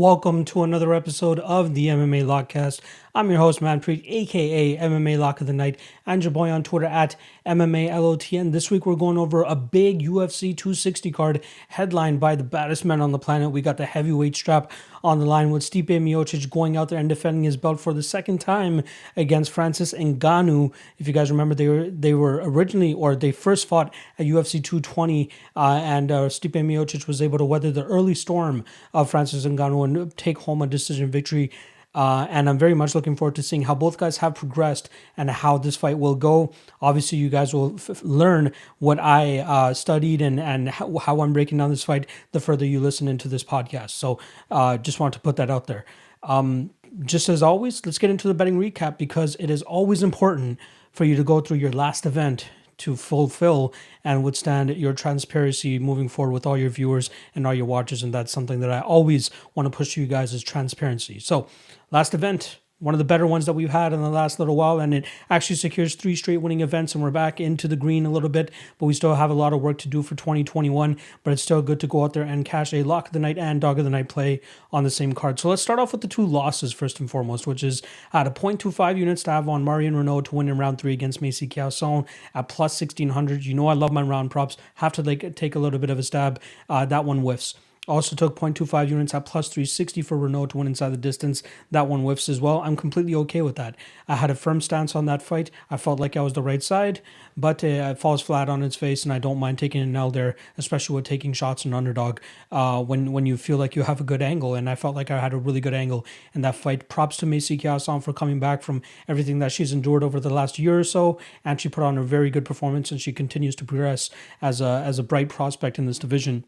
Welcome to another episode of the MMA Lockcast. I'm your host, Manpreet, aka MMA Lock of the Night, and your boy on Twitter at MMALOTN. This week we're going over a big UFC 260 card headlined by the baddest men on the planet. We got the heavyweight strap on the line with Stipe Miocic going out there and defending his belt for the second time against Francis Ngannou. If you guys remember, they were they were originally or they first fought at UFC 220, uh, and uh, Stipe Miocic was able to weather the early storm of Francis Ngannou and take home a decision victory uh, and I'm very much looking forward to seeing how both guys have progressed and how this fight will go. Obviously, you guys will f- learn what I uh, studied and, and how, I'm breaking down this fight the further you listen into this podcast. So uh, just want to put that out there. Um, just as always, let's get into the betting recap because it is always important for you to go through your last event to fulfill and withstand your transparency moving forward with all your viewers and all your watchers. And that's something that I always want to push to you guys is transparency. So last event, one of the better ones that we've had in the last little while, and it actually secures three straight winning events, and we're back into the green a little bit, but we still have a lot of work to do for 2021. But it's still good to go out there and cash a lock of the night and dog of the night play on the same card. So let's start off with the two losses first and foremost, which is at a 0.25 units to have on Marion Reneau to win in round three against Macy Chiasson at plus 1600. You know I love my round props. Have to like take a little bit of a stab. Uh, that one whiffs. Also took 0.25 units at plus 360 for Reneau to win inside the distance. That one whiffs as well. I'm completely okay with that. I had a firm stance on that fight. I felt like I was the right side, but uh, it falls flat on its face, and I don't mind taking an L there, especially with taking shots in underdog uh, when when you feel like you have a good angle. And I felt like I had a really good angle in that fight. Props to Macy Chiasson for coming back from everything that she's endured over the last year or so, and she put on a very good performance, and she continues to progress as a as a bright prospect in this division.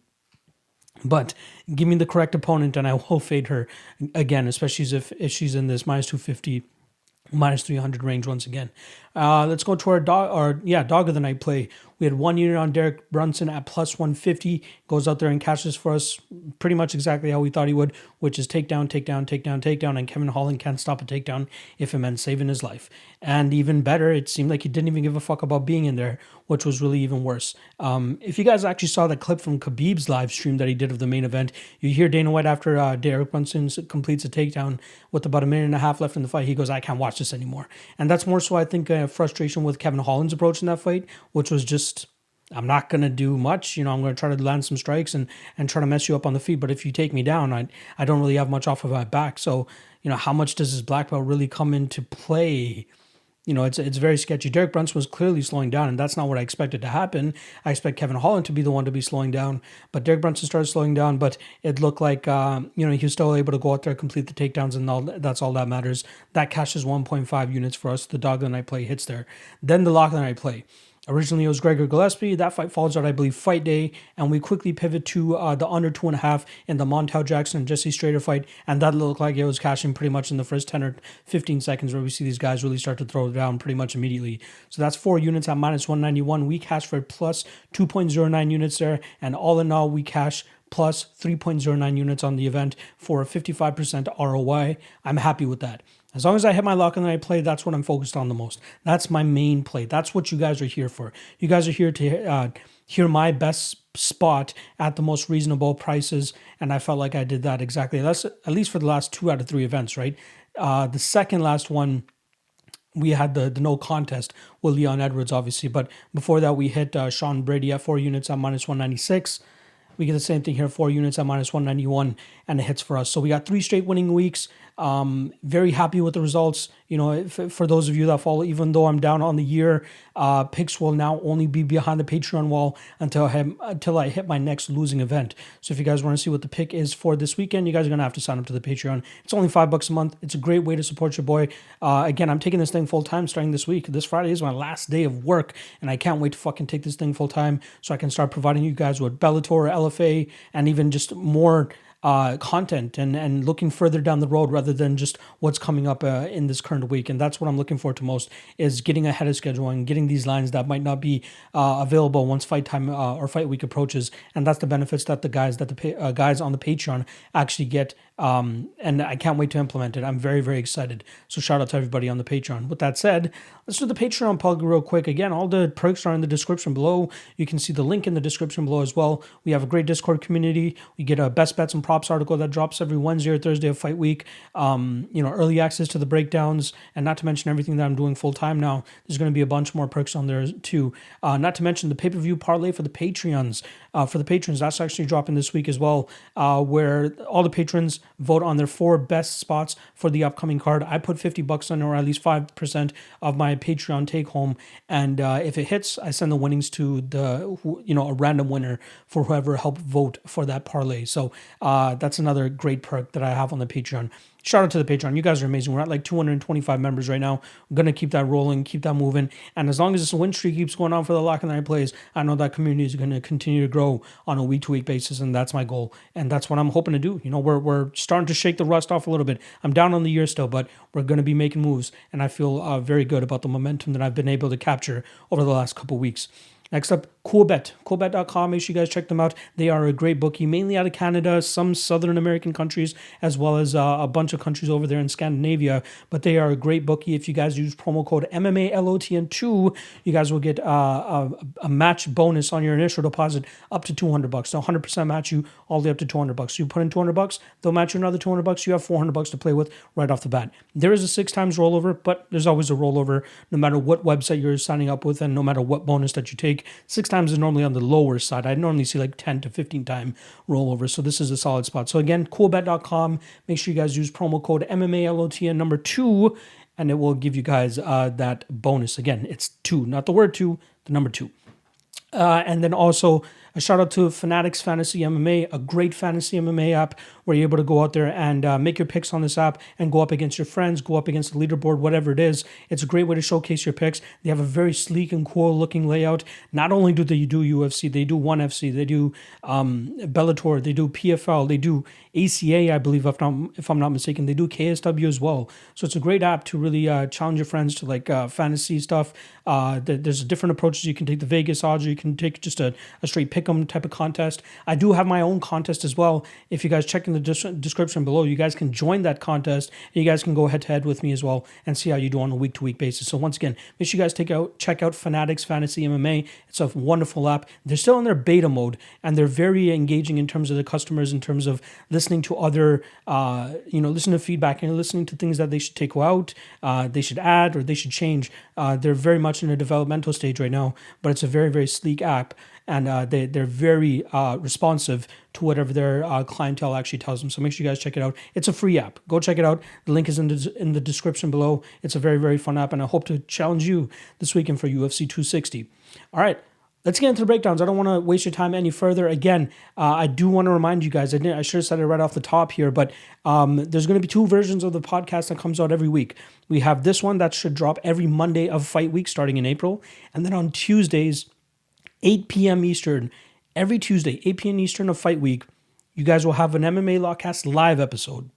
But give me the correct opponent and I will fade her again, especially if, if she's in this minus 250, minus 300 range once again. Uh, let's go to our dog, or yeah, dog of the night play. We had one unit on Derek Brunson at plus 150. Goes out there and cashes for us pretty much exactly how we thought he would, which is takedown, takedown, takedown, takedown. And Kevin Holland can't stop a takedown if it meant saving his life. And even better, it seemed like he didn't even give a fuck about being in there, which was really even worse. Um, if you guys actually saw the clip from Khabib's live stream that he did of the main event, you hear Dana White after uh, Derek Brunson completes a takedown with about a minute and a half left in the fight. He goes, I can't watch this anymore. And that's more so, I think, uh, frustration with Kevin Holland's approach in that fight, which was just I'm not gonna do much. You know, I'm gonna try to land some strikes and and try to mess you up on the feet. But if you take me down, I I don't really have much off of my back. So you know, how much does this black belt really come into play? You know, it's it's very sketchy. Derek Brunson was clearly slowing down, and that's not what I expected to happen. I expect Kevin Holland to be the one to be slowing down, but Derek Brunson started slowing down. But it looked like um, you know he was still able to go out there, complete the takedowns, and all that's all that matters. That cashes 1.5 units for us. The dog of the night play hits there. Then the lock the night play. Originally, it was Gregor Gillespie. That fight falls out, I believe, fight day, and we quickly pivot to uh, the under two and a half in the Montel Jackson and Jesse Strader fight, and that looked like it was cashing pretty much in the first 10 or 15 seconds, where we see these guys really start to throw down pretty much immediately. So that's four units at minus 191. We cash for plus 2.09 units there, and all in all, we cash plus 3.09 units on the event for a 55% ROI. I'm happy with that. As long as I hit my lock and then I play, that's what I'm focused on the most. That's my main play. That's what you guys are here for. You guys are here to uh, hear my best spot at the most reasonable prices, and I felt like I did that exactly. That's at least for the last two out of three events, right? Uh, the second last one, we had the, the no contest with Leon Edwards, obviously, but before that, we hit uh, Sean Brady at four units at minus 196. We get the same thing here, four units at minus 191, and it hits for us. So we got three straight winning weeks. Um, very happy with the results. You know, for those of you that follow, even though I'm down on the year, uh, picks will now only be behind the Patreon wall until I until I hit my next losing event. So if you guys want to see what the pick is for this weekend, you guys are gonna have to sign up to the Patreon. It's only five bucks a month. It's a great way to support your boy. Uh, again, I'm taking this thing full time starting this week. This Friday is my last day of work, and I can't wait to fucking take this thing full time so I can start providing you guys with Bellator, LFA, and even just more uh, content and and looking further down the road rather than just what's coming up uh, in this current week. And that's what I'm looking forward to most is getting ahead of schedule and getting these lines that might not be uh, available once fight time uh, or fight week approaches. And that's the benefits that the guys that the uh, guys on the Patreon actually get Um, and I can't wait to implement it. I'm very, very excited. So shout out to everybody on the Patreon. With that said, let's do the Patreon plug real quick. Again, all the perks are in the description below. You can see the link in the description below as well. We have a great Discord community. We get a best bets and props article that drops every Wednesday or Thursday of fight week. Um, you know, early access to the breakdowns, and not to mention everything that I'm doing full time now. There's going to be a bunch more perks on there too. Uh, not to mention the pay per view parlay for the Patreons. Uh, for the patrons, that's actually dropping this week as well, uh, where all the patrons vote on their four best spots for the upcoming card. I put 50 bucks on, or at least 5% of my Patreon take home. And uh, if it hits, I send the winnings to the, you know, a random winner for whoever helped vote for that parlay. So uh, that's another great perk that I have on the Patreon shout out to the Patreon. You guys are amazing. We're at like 225 members right now. I'm gonna keep that rolling, keep that moving, and as long as this win streak keeps going on for the Lock and Night plays, I know that community is gonna continue to grow on a week to week basis, and that's my goal, and that's what I'm hoping to do. You know, we're we're starting to shake the rust off a little bit. I'm down on the year still, but we're gonna be making moves, and I feel uh, very good about the momentum that I've been able to capture over the last couple weeks. Next up, Coolbet. Coolbet.com. Make sure you guys check them out. They are a great bookie, mainly out of Canada, some Southern American countries, as well as uh, a bunch of countries over there in Scandinavia. But they are a great bookie. If you guys use promo code MMALOTN2, you guys will get uh, a, a, match bonus on your initial deposit up to 200 bucks. So 100% match you all the way up to 200 bucks. So you put in 200 bucks, they'll match you another 200 bucks. You have 400 bucks to play with right off the bat. There is a six times rollover, but there's always a rollover no matter what website you're signing up with and no matter what bonus that you take. Six times is normally on the lower side. I normally see like 10 to 15 time rollover. So this is a solid spot. So again, coolbet.com. Make sure you guys use promo code MMALOTN number two, and it will give you guys uh, that bonus. Again, it's two, not the word two, the number two. Uh, and then also a shout out to Fanatics Fantasy MMA, a great fantasy MMA app where you're able to go out there and uh, make your picks on this app and go up against your friends, go up against the leaderboard, whatever it is. It's a great way to showcase your picks. They have a very sleek and cool looking layout. Not only do they do UFC, they do ONE FC, they do um, Bellator, they do PFL, they do ACA, I believe, if, not, if I'm not mistaken. They do KSW as well. So it's a great app to really uh, challenge your friends to like uh, fantasy stuff. Uh, there's different approaches. You can take the Vegas odds, or you can take just a, a straight pick 'em type of contest. I do have my own contest as well. If you guys check in the description below, you guys can join that contest. you guys can go head to head with me as well and see how you do on a week to week basis. So once again, make sure you guys take out check out Fanatics Fantasy MMA. It's a wonderful app. They're still in their beta mode and they're very engaging in terms of the customers, in terms of listening to other, uh, you know, listening to feedback and listening to things that they should take out, uh, they should add, or they should change. Uh, they're very much in a developmental stage right now, but it's a very very sleek app and uh, they, they're very uh, responsive to whatever their uh, clientele actually tells them. So make sure you guys check it out. It's a free app. Go check it out. The link is in the, in the description below. It's a very, very fun app, and I hope to challenge you this weekend for UFC 260. All right. Let's get into the breakdowns. I don't want to waste your time any further. Again, uh, I do want to remind you guys. I didn't. I should have said it right off the top here, but um, there's going to be two versions of the podcast that comes out every week. We have this one that should drop every Monday of Fight Week, starting in April, and then on Tuesdays 8 p.m. Eastern, every Tuesday, 8 p.m. Eastern of Fight Week, you guys will have an MMA Lockcast live episode.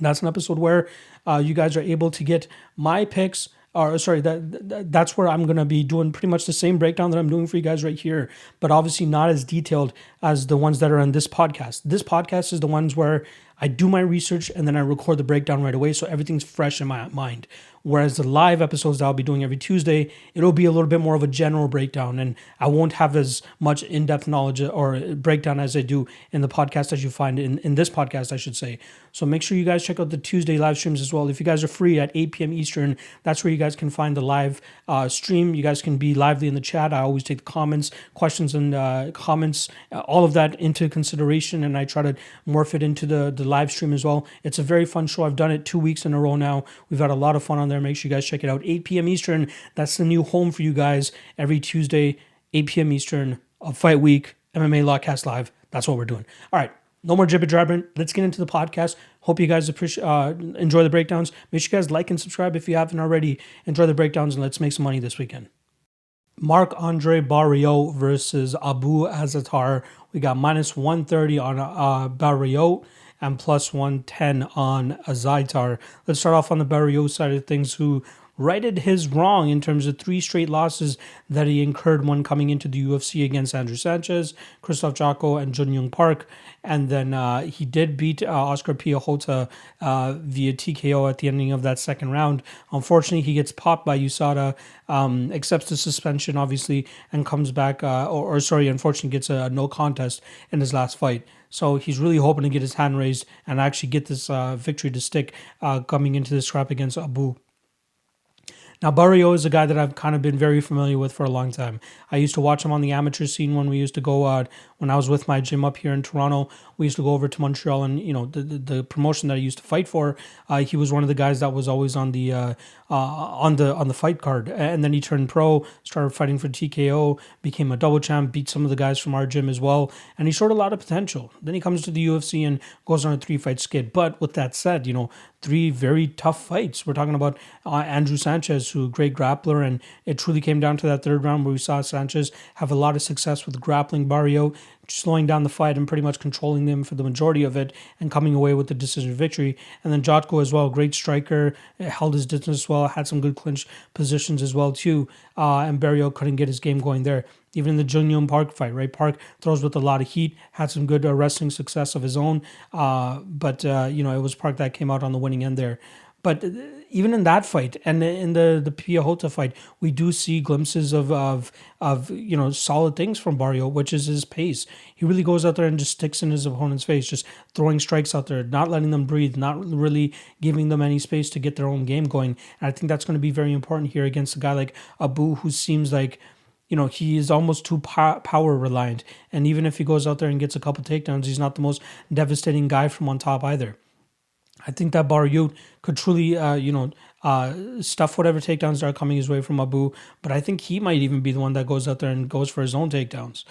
That's an episode where uh, you guys are able to get my picks. Or sorry, that, that that's where I'm gonna be doing pretty much the same breakdown that I'm doing for you guys right here, but obviously not as detailed as the ones that are on this podcast. This podcast is the ones where I do my research and then I record the breakdown right away, so everything's fresh in my mind. Whereas the live episodes that I'll be doing every Tuesday, it'll be a little bit more of a general breakdown, and I won't have as much in depth knowledge or breakdown as I do in the podcast as you find in, in this podcast, I should say. So make sure you guys check out the Tuesday live streams as well. If you guys are free at 8 p.m. Eastern, that's where you guys can find the live uh, stream. You guys can be lively in the chat. I always take the comments, questions, and uh, comments, uh, all of that into consideration, and I try to morph it into the, the live stream as well. It's a very fun show. I've done it two weeks in a row now. We've had a lot of fun on there. Make sure you guys check it out. 8 p.m. Eastern. That's the new home for you guys every Tuesday, 8 p.m. Eastern of Fight Week, MMA Lockcast Live. That's what we're doing. All right. No more jibber jabbering. Let's get into the podcast. Hope you guys appreciate, uh, enjoy the breakdowns. Make sure you guys like and subscribe if you haven't already. Enjoy the breakdowns and let's make some money this weekend. Marc-André Barriault versus Abu Azaitar. We got minus 130 on uh, Barriault and plus 110 on Azaitar. Let's start off on the Barriault side of things, who righted his wrong in terms of three straight losses that he incurred when coming into the UFC against Andrew Sanchez, Krzysztof Jotko, and Jun Yong Park. And then uh, he did beat uh, Oskar Piechota uh, via TKO at the ending of that second round. Unfortunately, he gets popped by USADA, um, accepts the suspension, obviously, and comes back, uh, or, or, sorry, unfortunately, gets a no contest in his last fight. So he's really hoping to get his hand raised and actually get this uh, victory to stick uh, coming into this scrap against Abu. Now, Barriault is a guy that I've kind of been very familiar with for a long time. I used to watch him on the amateur scene when we used to go out, when I was with my gym up here in Toronto. We used to go over to Montreal and, you know, the, the, the promotion that I used to fight for, uh, he was one of the guys that was always on the, uh, uh, on the, on the fight card. And then he turned pro, started fighting for TKO, became a double champ, beat some of the guys from our gym as well. And he showed a lot of potential. Then he comes to the UFC and goes on a three fight skid. But with that said, you know, three very tough fights. We're talking about uh, Andrew Sanchez, who great grappler, and it truly came down to that third round where we saw Sanchez have a lot of success with grappling Barriault, slowing down the fight and pretty much controlling them for the majority of it, and coming away with the decision victory. And then Jotko as well, great striker, held his distance well, had some good clinch positions as well too, uh, and Barriault couldn't get his game going there even in the Jun Yong Park fight, right? Park throws with a lot of heat, had some good uh, wrestling success of his own, uh, but uh, you know it was Park that came out on the winning end there. But uh, even in that fight and in the the Piechota fight, we do see glimpses of of of you know solid things from Barriault, which is his pace. He really goes out there and just sticks in his opponent's face, just throwing strikes out there, not letting them breathe, not really giving them any space to get their own game going. And I think that's going to be very important here against a guy like Abu, who seems like you know, he is almost too power reliant. And even if he goes out there and gets a couple takedowns, he's not the most devastating guy from on top either. I think that Barriault could truly, uh, you know, uh, stuff whatever takedowns are coming his way from Abu. But I think he might even be the one that goes out there and goes for his own takedowns.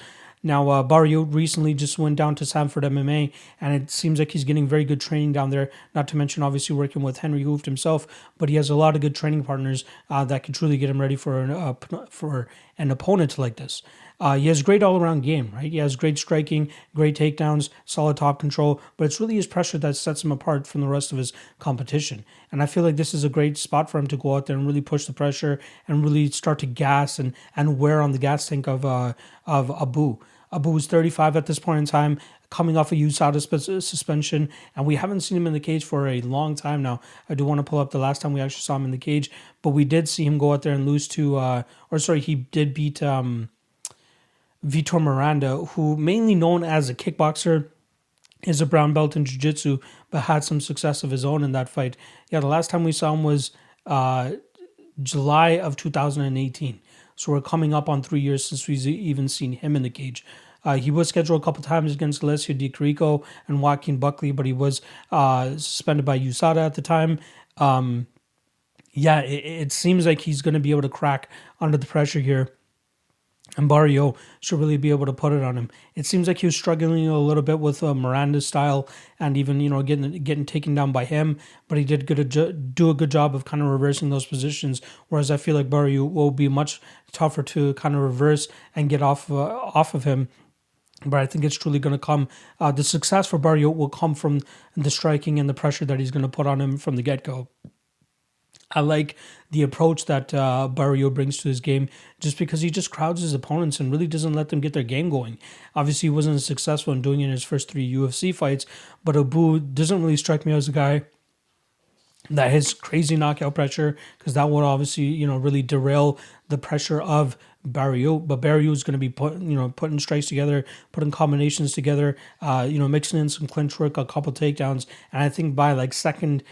Now, uh, recently just went down to Sanford MMA, and it seems like he's getting very good training down there. Not to mention, obviously, working with Henri Hooft himself, but he has a lot of good training partners uh, that can truly get him ready for an, uh, for an opponent like this. Uh, he has great all around game, right? He has great striking, great takedowns, solid top control, but it's really his pressure that sets him apart from the rest of his competition. And I feel like this is a great spot for him to go out there and really push the pressure and really start to gas and, and wear on the gas tank of uh, of Abu. Abu was 35 at this point in time, coming off a USADA suspension, and we haven't seen him in the cage for a long time now. I do want to pull up the last time we actually saw him in the cage, but we did see him go out there and lose to, uh, or sorry, he did beat um, Vitor Miranda, who mainly known as a kickboxer, is a brown belt in jiu-jitsu, but had some success of his own in that fight. Yeah, the last time we saw him was uh, July of 2018. So we're coming up on three years since we've even seen him in the cage. Uh, he was scheduled a couple times against Alessio Di Chirico and Joaquin Buckley, but he was uh, suspended by USADA at the time. Um, yeah, it, it seems like he's going to be able to crack under the pressure here and Barriault should really be able to put it on him. It seems like he was struggling a little bit with uh, Miranda's style and even you know getting getting taken down by him, but he did good do a good job of kind of reversing those positions. Whereas I feel like Barriault will be much tougher to kind of reverse and get off uh, off of him. But I think it's truly going to come. Uh, the success for Barriault will come from the striking and the pressure that he's going to put on him from the get go. I like the approach that uh, Barriault brings to his game just because he just crowds his opponents and really doesn't let them get their game going. Obviously, he wasn't successful in doing it in his first three UFC fights, but Abu doesn't really strike me as a guy that has crazy knockout pressure because that would obviously, you know, really derail the pressure of Barriault, but Barriault is going to be put, you know, putting strikes together, putting combinations together, uh, you know, mixing in some clinch work, a couple takedowns, and I think by like second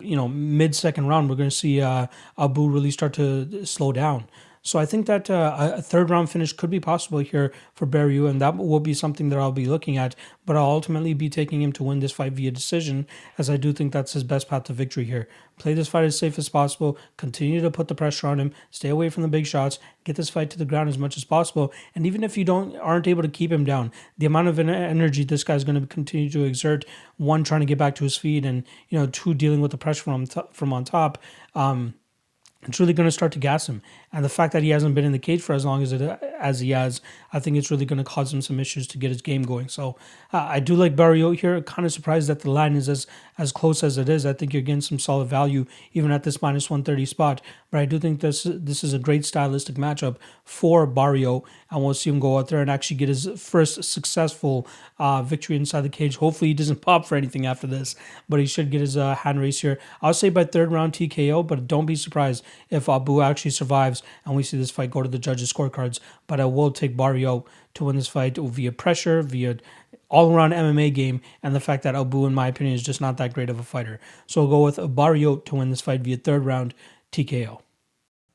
you know, mid second round, we're going to see uh, Abu really start to slow down. So I think that uh, a third round finish could be possible here for Barriault, and that will be something that I'll be looking at. But I'll ultimately be taking him to win this fight via decision, as I do think that's his best path to victory here. Play this fight as safe as possible, continue to put the pressure on him, stay away from the big shots, get this fight to the ground as much as possible. And even if you don't aren't able to keep him down, the amount of energy this guy's going to continue to exert, one trying to get back to his feet, and you know, two dealing with the pressure from from on top. Um, it's really going to start to gas him. And the fact that he hasn't been in the cage for as long as it as he has, I think it's really going to cause him some issues to get his game going. So uh, I do like Barriault here. Kind of surprised that the line is as as close as it is. I think you're getting some solid value even at this minus 130 spot. But I do think this this is a great stylistic matchup for Barriault, and we'll see him go out there and actually get his first successful uh, victory inside the cage. Hopefully he doesn't pop for anything after this, but he should get his uh, hand race here. I'll say by third round TKO, but don't be surprised if Abu actually survives and we see this fight go to the judges' scorecards. But I will take Barriault to win this fight via pressure, via all around MMA game, and the fact that Abu, in my opinion, is just not that great of a fighter. So I'll go with Barriault to win this fight via third round TKO.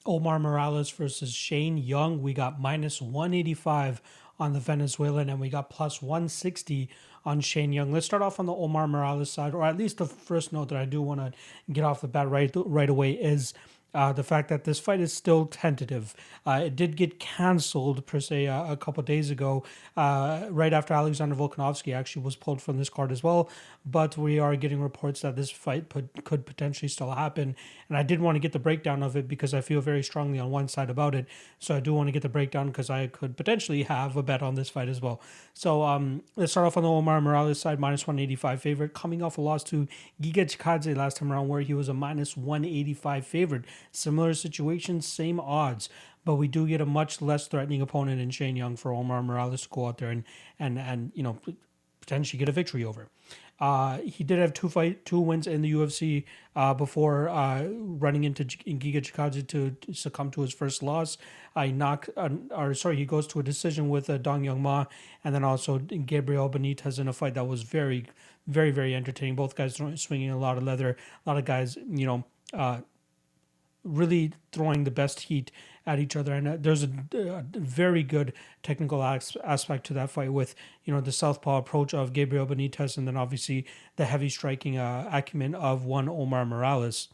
Omar Morales versus Shane Young. We got minus 185 on the Venezuelan and we got plus 160 on Shane Young. Let's start off on the Omar Morales side, or at least the first note that I do want to get off the bat right right away is uh, the fact that this fight is still tentative. Uh, it did get canceled per se uh, a couple days ago, uh, right after Alexander Volkanovski actually was pulled from this card as well. But we are getting reports that this fight put, could potentially still happen, and I did want to get the breakdown of it because I feel very strongly on one side about it. So I do want to get the breakdown because I could potentially have a bet on this fight as well. So um, let's start off on the Omar Morales side, minus 185 favorite, coming off a loss to Giga Chikadze last time around, where he was a minus 185 favorite. Similar situation, same odds, but we do get a much less threatening opponent in Shane Young for Omar Morales to go out there and and and you know potentially get a victory over. Uh, he did have two fight two wins in the UFC uh, before uh, running into Giga Chikadze to, succumb to his first loss. I knock uh, or sorry, he goes to a decision with uh, Dong Young Ma, and then also Gabriel Benitez in a fight that was very, very, very entertaining. Both guys swinging a lot of leather. A lot of guys, you know. Really throwing the best heat at each other. And uh, there's a, a very good technical as- aspect to that fight with, you know, the southpaw approach of Gabriel Benitez and then obviously the heavy striking uh, acumen of one Omar Morales.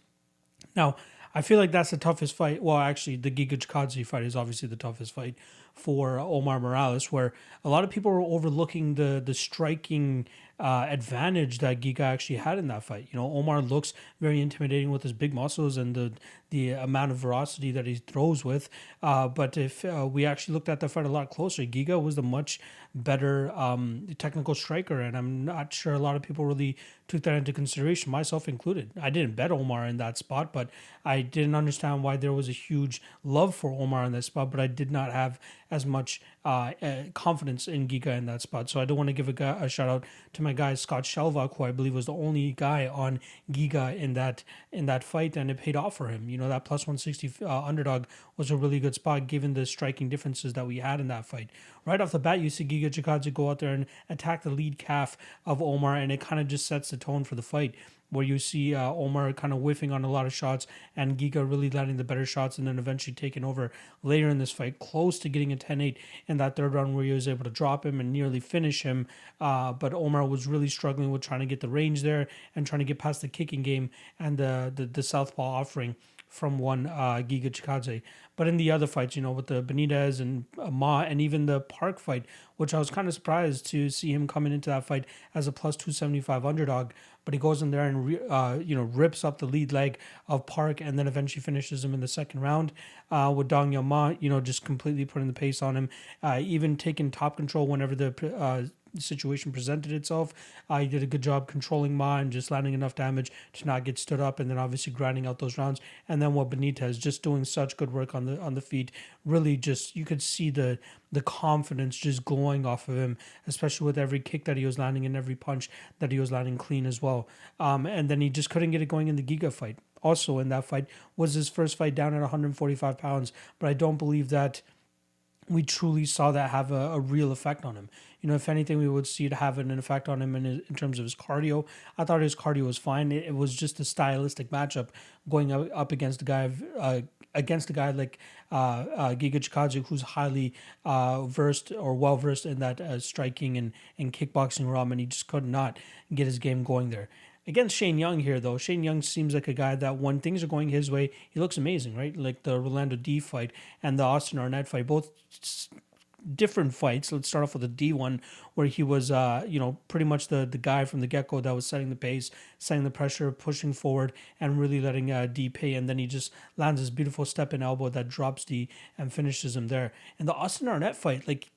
Now, I feel like that's the toughest fight. Well, actually, the Giga Chikadze fight is obviously the toughest fight for Omar Morales, where a lot of people were overlooking the the striking uh, advantage that Giga actually had in that fight. You know, Omar looks very intimidating with his big muscles and the the amount of velocity that he throws with. Uh, but if uh, we actually looked at the fight a lot closer, Giga was the much better um, technical striker, and I'm not sure a lot of people really took that into consideration, myself included. I didn't bet Omar in that spot, but I didn't understand why there was a huge love for Omar in that spot, but I did not have as much uh, uh, confidence in Giga in that spot. So I don't want to give a, guy, a shout out to my guy Scott Shelvak, who I believe was the only guy on Giga in that in that fight, and it paid off for him. You know that plus one sixty uh, underdog was a really good spot given the striking differences that we had in that fight. Right off the bat, you see Giga Chikadze go out there and attack the lead calf of Omar, and it kind of just sets the tone for the fight where you see uh, Omar kind of whiffing on a lot of shots and Giga really landing the better shots and then eventually taking over later in this fight, close to getting a 10 8 in that third round where he was able to drop him and nearly finish him. Uh, but Omar was really struggling with trying to get the range there and trying to get past the kicking game and the, the, the southpaw offering from one uh, Giga Chikadze. But in the other fights, you know, with the Benitez and uh, Ma and even the Park fight, which I was kind of surprised to see him coming into that fight as a plus 275 underdog. But he goes in there and, uh, you know, rips up the lead leg of Park and then eventually finishes him in the second round uh, with Dong Ma, you know, just completely putting the pace on him, uh, even taking top control whenever the uh, situation presented itself. Uh, he did a good job controlling and just landing enough damage to not get stood up, and then obviously grinding out those rounds. And then what Benitez just doing such good work on the on the feet. Really, just you could see the the confidence just glowing off of him, especially with every kick that he was landing and every punch that he was landing clean as well. Um, and then he just couldn't get it going in the Giga fight. Also in that fight was his first fight down at 145 pounds, but I don't believe that we truly saw that have a, a, real effect on him. You know, if anything, we would see it have an effect on him in, in terms of his cardio. I thought his cardio was fine. It, it was just a stylistic matchup going up, up against a guy uh, against a guy like uh, uh, Giga Chikadze, who's highly uh, versed or well versed in that uh, striking and, and kickboxing realm, and he just could not get his game going there against Shane Young here, though, Shane Young seems like a guy that when things are going his way, he looks amazing, right? Like the Rolando Dy fight and the Austin Arnett fight, both different fights. Let's start off with the Dy one, where he was, uh, you know, pretty much the the guy from the get go that was setting the pace, setting the pressure, pushing forward, and really letting uh, Dy pay. And then he just lands this beautiful step and elbow that drops Dy and finishes him there. And the Austin Arnett fight, like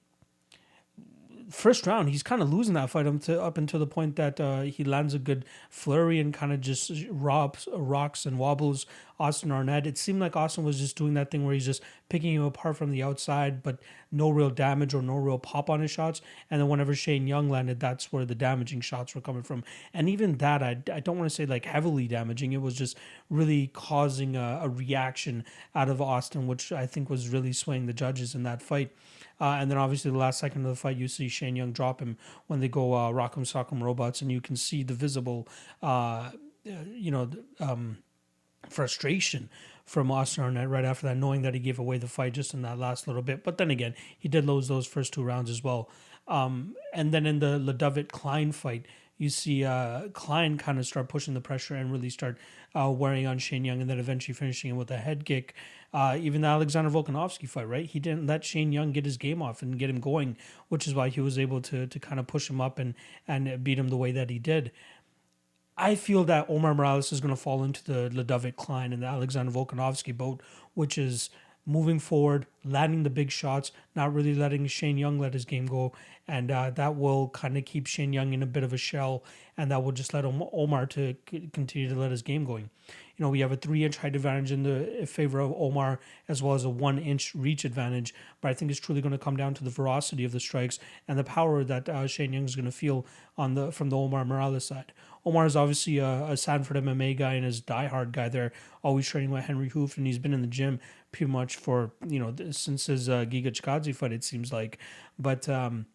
first round, he's kind of losing that fight up, up until the point that uh, he lands a good flurry and kind of just rocks and wobbles Austin Arnett. It seemed like Austin was just doing that thing where he's just picking him apart from the outside, but no real damage or no real pop on his shots. And then whenever Shane Young landed, that's where the damaging shots were coming from. And even that, I, I don't want to say like heavily damaging. It was just really causing a, a reaction out of Austin, which I think was really swaying the judges in that fight. Uh, and then obviously the last second of the fight, you see Shane Young drop him when they go uh, Rock'em Sock'em Robots, and you can see the visible, uh, you know, um, frustration from Austin Arnett right after that, knowing that he gave away the fight just in that last little bit. But then again, he did lose those first two rounds as well. Um, and then in the Ludovit Klein fight, you see uh, Klein kind of start pushing the pressure and really start uh, wearing on Shane Young, and then eventually finishing him with a head kick. Uh, even the Alexander Volkanovski fight, right? He didn't let Shane Young get his game off and get him going, which is why he was able to to kind of push him up and and beat him the way that he did. I feel that Omar Morales is going to fall into the Ludovit Klein and the Alexander Volkanovski boat, which is moving forward, landing the big shots, not really letting Shane Young let his game go, and uh, that will kind of keep Shane Young in a bit of a shell, and that will just let Omar to continue to let his game going. You know, we have a three-inch height advantage in the favor of Omar, as well as a one-inch reach advantage. But I think it's truly going to come down to the ferocity of the strikes and the power that uh, Shane Young is going to feel on the from the Omar Morales side. Omar is obviously a, a Sanford MMA guy and is diehard guy there, always training with Henri Hooft, and he's been in the gym pretty much for you know since his uh, Giga Chikadze fight. It seems like, but um,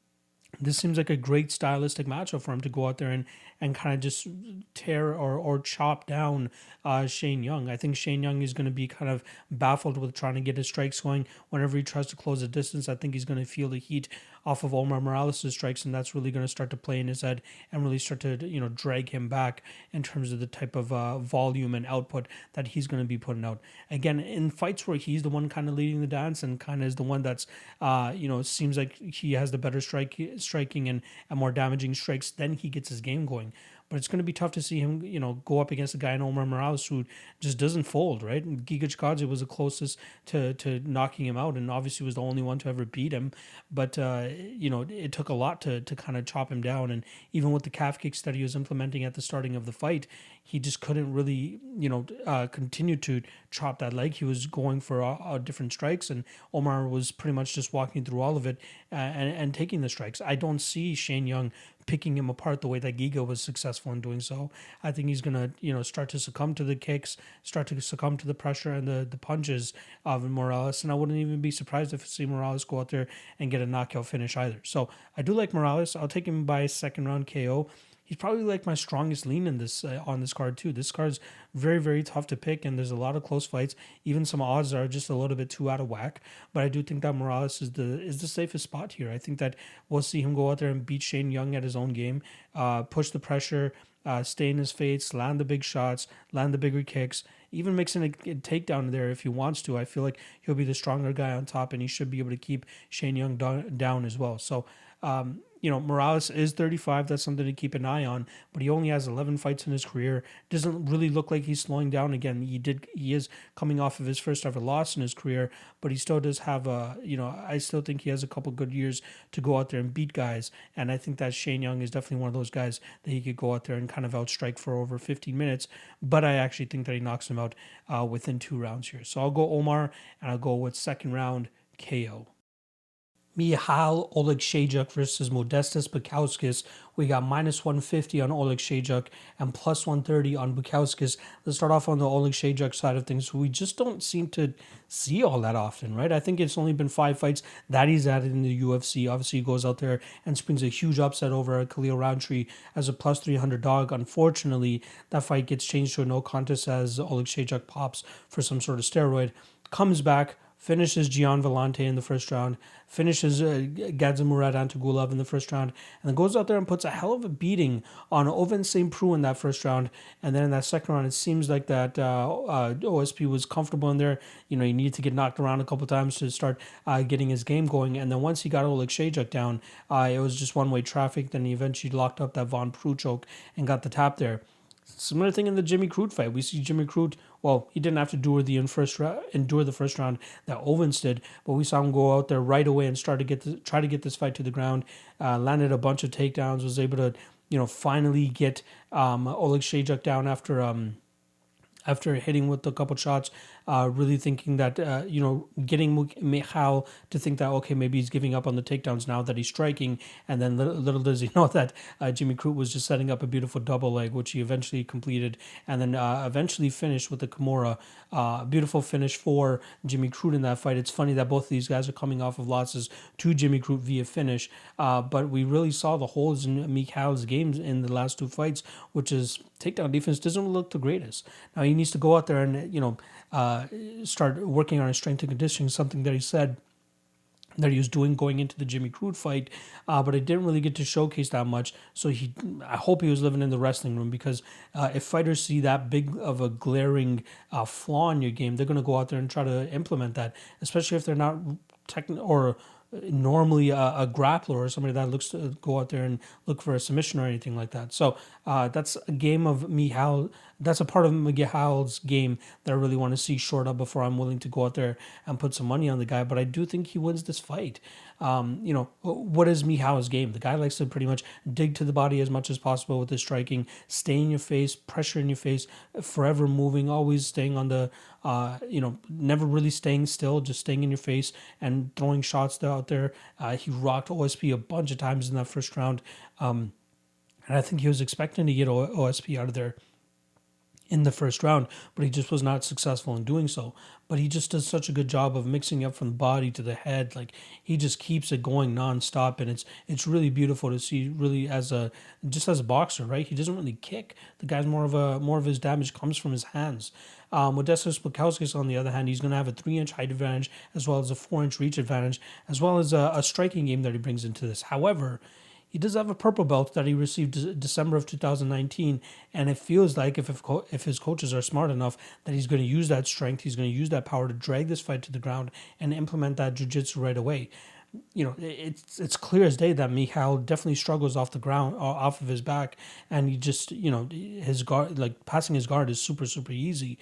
this seems like a great stylistic matchup for him to go out there and, and kind of just tear or, or chop down uh, Shane Young. I think Shane Young is going to be kind of baffled with trying to get his strikes going. Whenever he tries to close the distance, I think he's going to feel the heat off of Omar Morales' strikes, and that's really going to start to play in his head and really start to you know drag him back in terms of the type of uh, volume and output that he's going to be putting out. Again, in fights where he's the one kind of leading the dance and kind of is the one that's uh, you know seems like he has the better strike striking and, and more damaging strikes, then he gets his game going. But it's going to be tough to see him, you know, go up against a guy in Omar Morales who just doesn't fold, right? And Giga Chikadze was the closest to, to knocking him out and obviously was the only one to ever beat him. But, uh, you know, it took a lot to, to kind of chop him down. And even with the calf kicks that he was implementing at the starting of the fight, he just couldn't really, you know, uh, continue to chop that leg. He was going for uh, uh different strikes, and Omar was pretty much just walking through all of it uh, and, and taking the strikes. I don't see Shane Young picking him apart the way that Giga was successful in doing so. I think he's gonna, you know, start to succumb to the kicks, start to succumb to the pressure and the, the punches of Morales. And I wouldn't even be surprised if see Morales go out there and get a knockout finish either. So I do like Morales. I'll take him by second round KO he's probably like my strongest lean in this uh, on this card too. This card's very very tough to pick, and there's a lot of close fights. Even some odds are just a little bit too out of whack. But I do think that Morales is the is the safest spot here. I think that we'll see him go out there and beat Shane Young at his own game, uh, push the pressure. Uh, stay in his face, land the big shots, land the bigger kicks, even mixing a, a takedown there if he wants to. I feel like he'll be the stronger guy on top, and he should be able to keep Shane Young down, down as well. So um, you know, Morales is 35. That's something to keep an eye on. But he only has 11 fights in his career. Doesn't really look like he's slowing down again. He did. He is coming off of his first ever loss in his career, but he still does have a. You know, I still think he has a couple good years to go out there and beat guys. And I think that Shane Young is definitely one of those guys that he could go out there and kind of outstrike for over 15 minutes. But I actually think that he knocks him out uh, within two rounds here. So I'll go Omar, and I'll go with second round KO. Michal Oleksiejczuk versus Modestas Bukauskas. We got minus 150 on Oleksiejczuk and plus 130 on Bukauskas. Let's start off on the Oleksiejczuk side of things. We just don't seem to see all that often, right? I think it's only been five fights that he's added in the UFC. Obviously, he goes out there and springs a huge upset over Khalil Rountree as a plus 300 dog. Unfortunately, that fight gets changed to a no contest as Oleksiejczuk pops for some sort of steroid. Comes back finishes Gian Villante in the first round, finishes uh, Gadzhimurad Antigulov in the first round, and then goes out there and puts a hell of a beating on Ovince St. Preux in that first round. And then in that second round, it seems like that uh, uh, OSP was comfortable in there. You know, he needed to get knocked around a couple times to start uh, getting his game going. And then once he got Oleksiejczuk down, uh, it was just one way traffic. Then he eventually locked up that Von Preux choke and got the tap there. Similar thing in the Jimmy Crute fight. We see Jimmy Crute. Well, he didn't have to endure the first ra- endure the first round that Ovince did, but we saw him go out there right away and start to get the, try to get this fight to the ground. Uh, landed a bunch of takedowns. Was able to you know finally get um, Oleksiejczuk down after um, after hitting with a couple shots, uh, really thinking that, uh, you know, getting Michal to think that, okay, maybe he's giving up on the takedowns now that he's striking. And then little, little does he know that uh, Jimmy Crute was just setting up a beautiful double leg, which he eventually completed and then uh, eventually finished with the Kimura. Uh, beautiful finish for Jimmy Crute in that fight. It's funny that both of these guys are coming off of losses to Jimmy Crute via finish, uh, but we really saw the holes in Michal's games in the last two fights, which is takedown defense doesn't look the greatest. Now he needs to go out there and, you know, uh, start working on his strength and conditioning, something that he said that he was doing going into the Jimmy Crute fight, uh, but I didn't really get to showcase that much. So he, I hope he was living in the wrestling room because uh, if fighters see that big of a glaring uh, flaw in your game, they're gonna go out there and try to implement that, especially if they're not technical or normally a, a, grappler or somebody that looks to go out there and look for a submission or anything like that. So uh, that's a game of Michal. That's a part of Michal's game that I really want to see short up before I'm willing to go out there and put some money on the guy. But I do think he wins this fight. Um, you know, what is Michal's game? The guy likes to pretty much dig to the body as much as possible with his striking, stay in your face, pressure in your face, forever moving, always staying on the, uh, you know, never really staying still, just staying in your face and throwing shots out there. Uh, he rocked OSP a bunch of times in that first round. Um, and I think he was expecting to get OSP out of there in the first round, but he just was not successful in doing so. But he just does such a good job of mixing up from the body to the head. Like he just keeps it going nonstop, and it's it's really beautiful to see. Really, as a just as a boxer, right? He doesn't really kick. The guy's more of a more of his damage comes from his hands. Um, Modestas Bukauskas, on the other hand, he's going to have a three inch height advantage as well as a four inch reach advantage, as well as a, a striking game that he brings into this. However, he does have a purple belt that he received December of 2019, and it feels like if if, co- if his coaches are smart enough that he's going to use that strength, he's going to use that power to drag this fight to the ground and implement that jiu-jitsu right away. You know, it's it's clear as day that Michal definitely struggles off the ground, off of his back, and he just you know his guard like passing his guard is super super easy,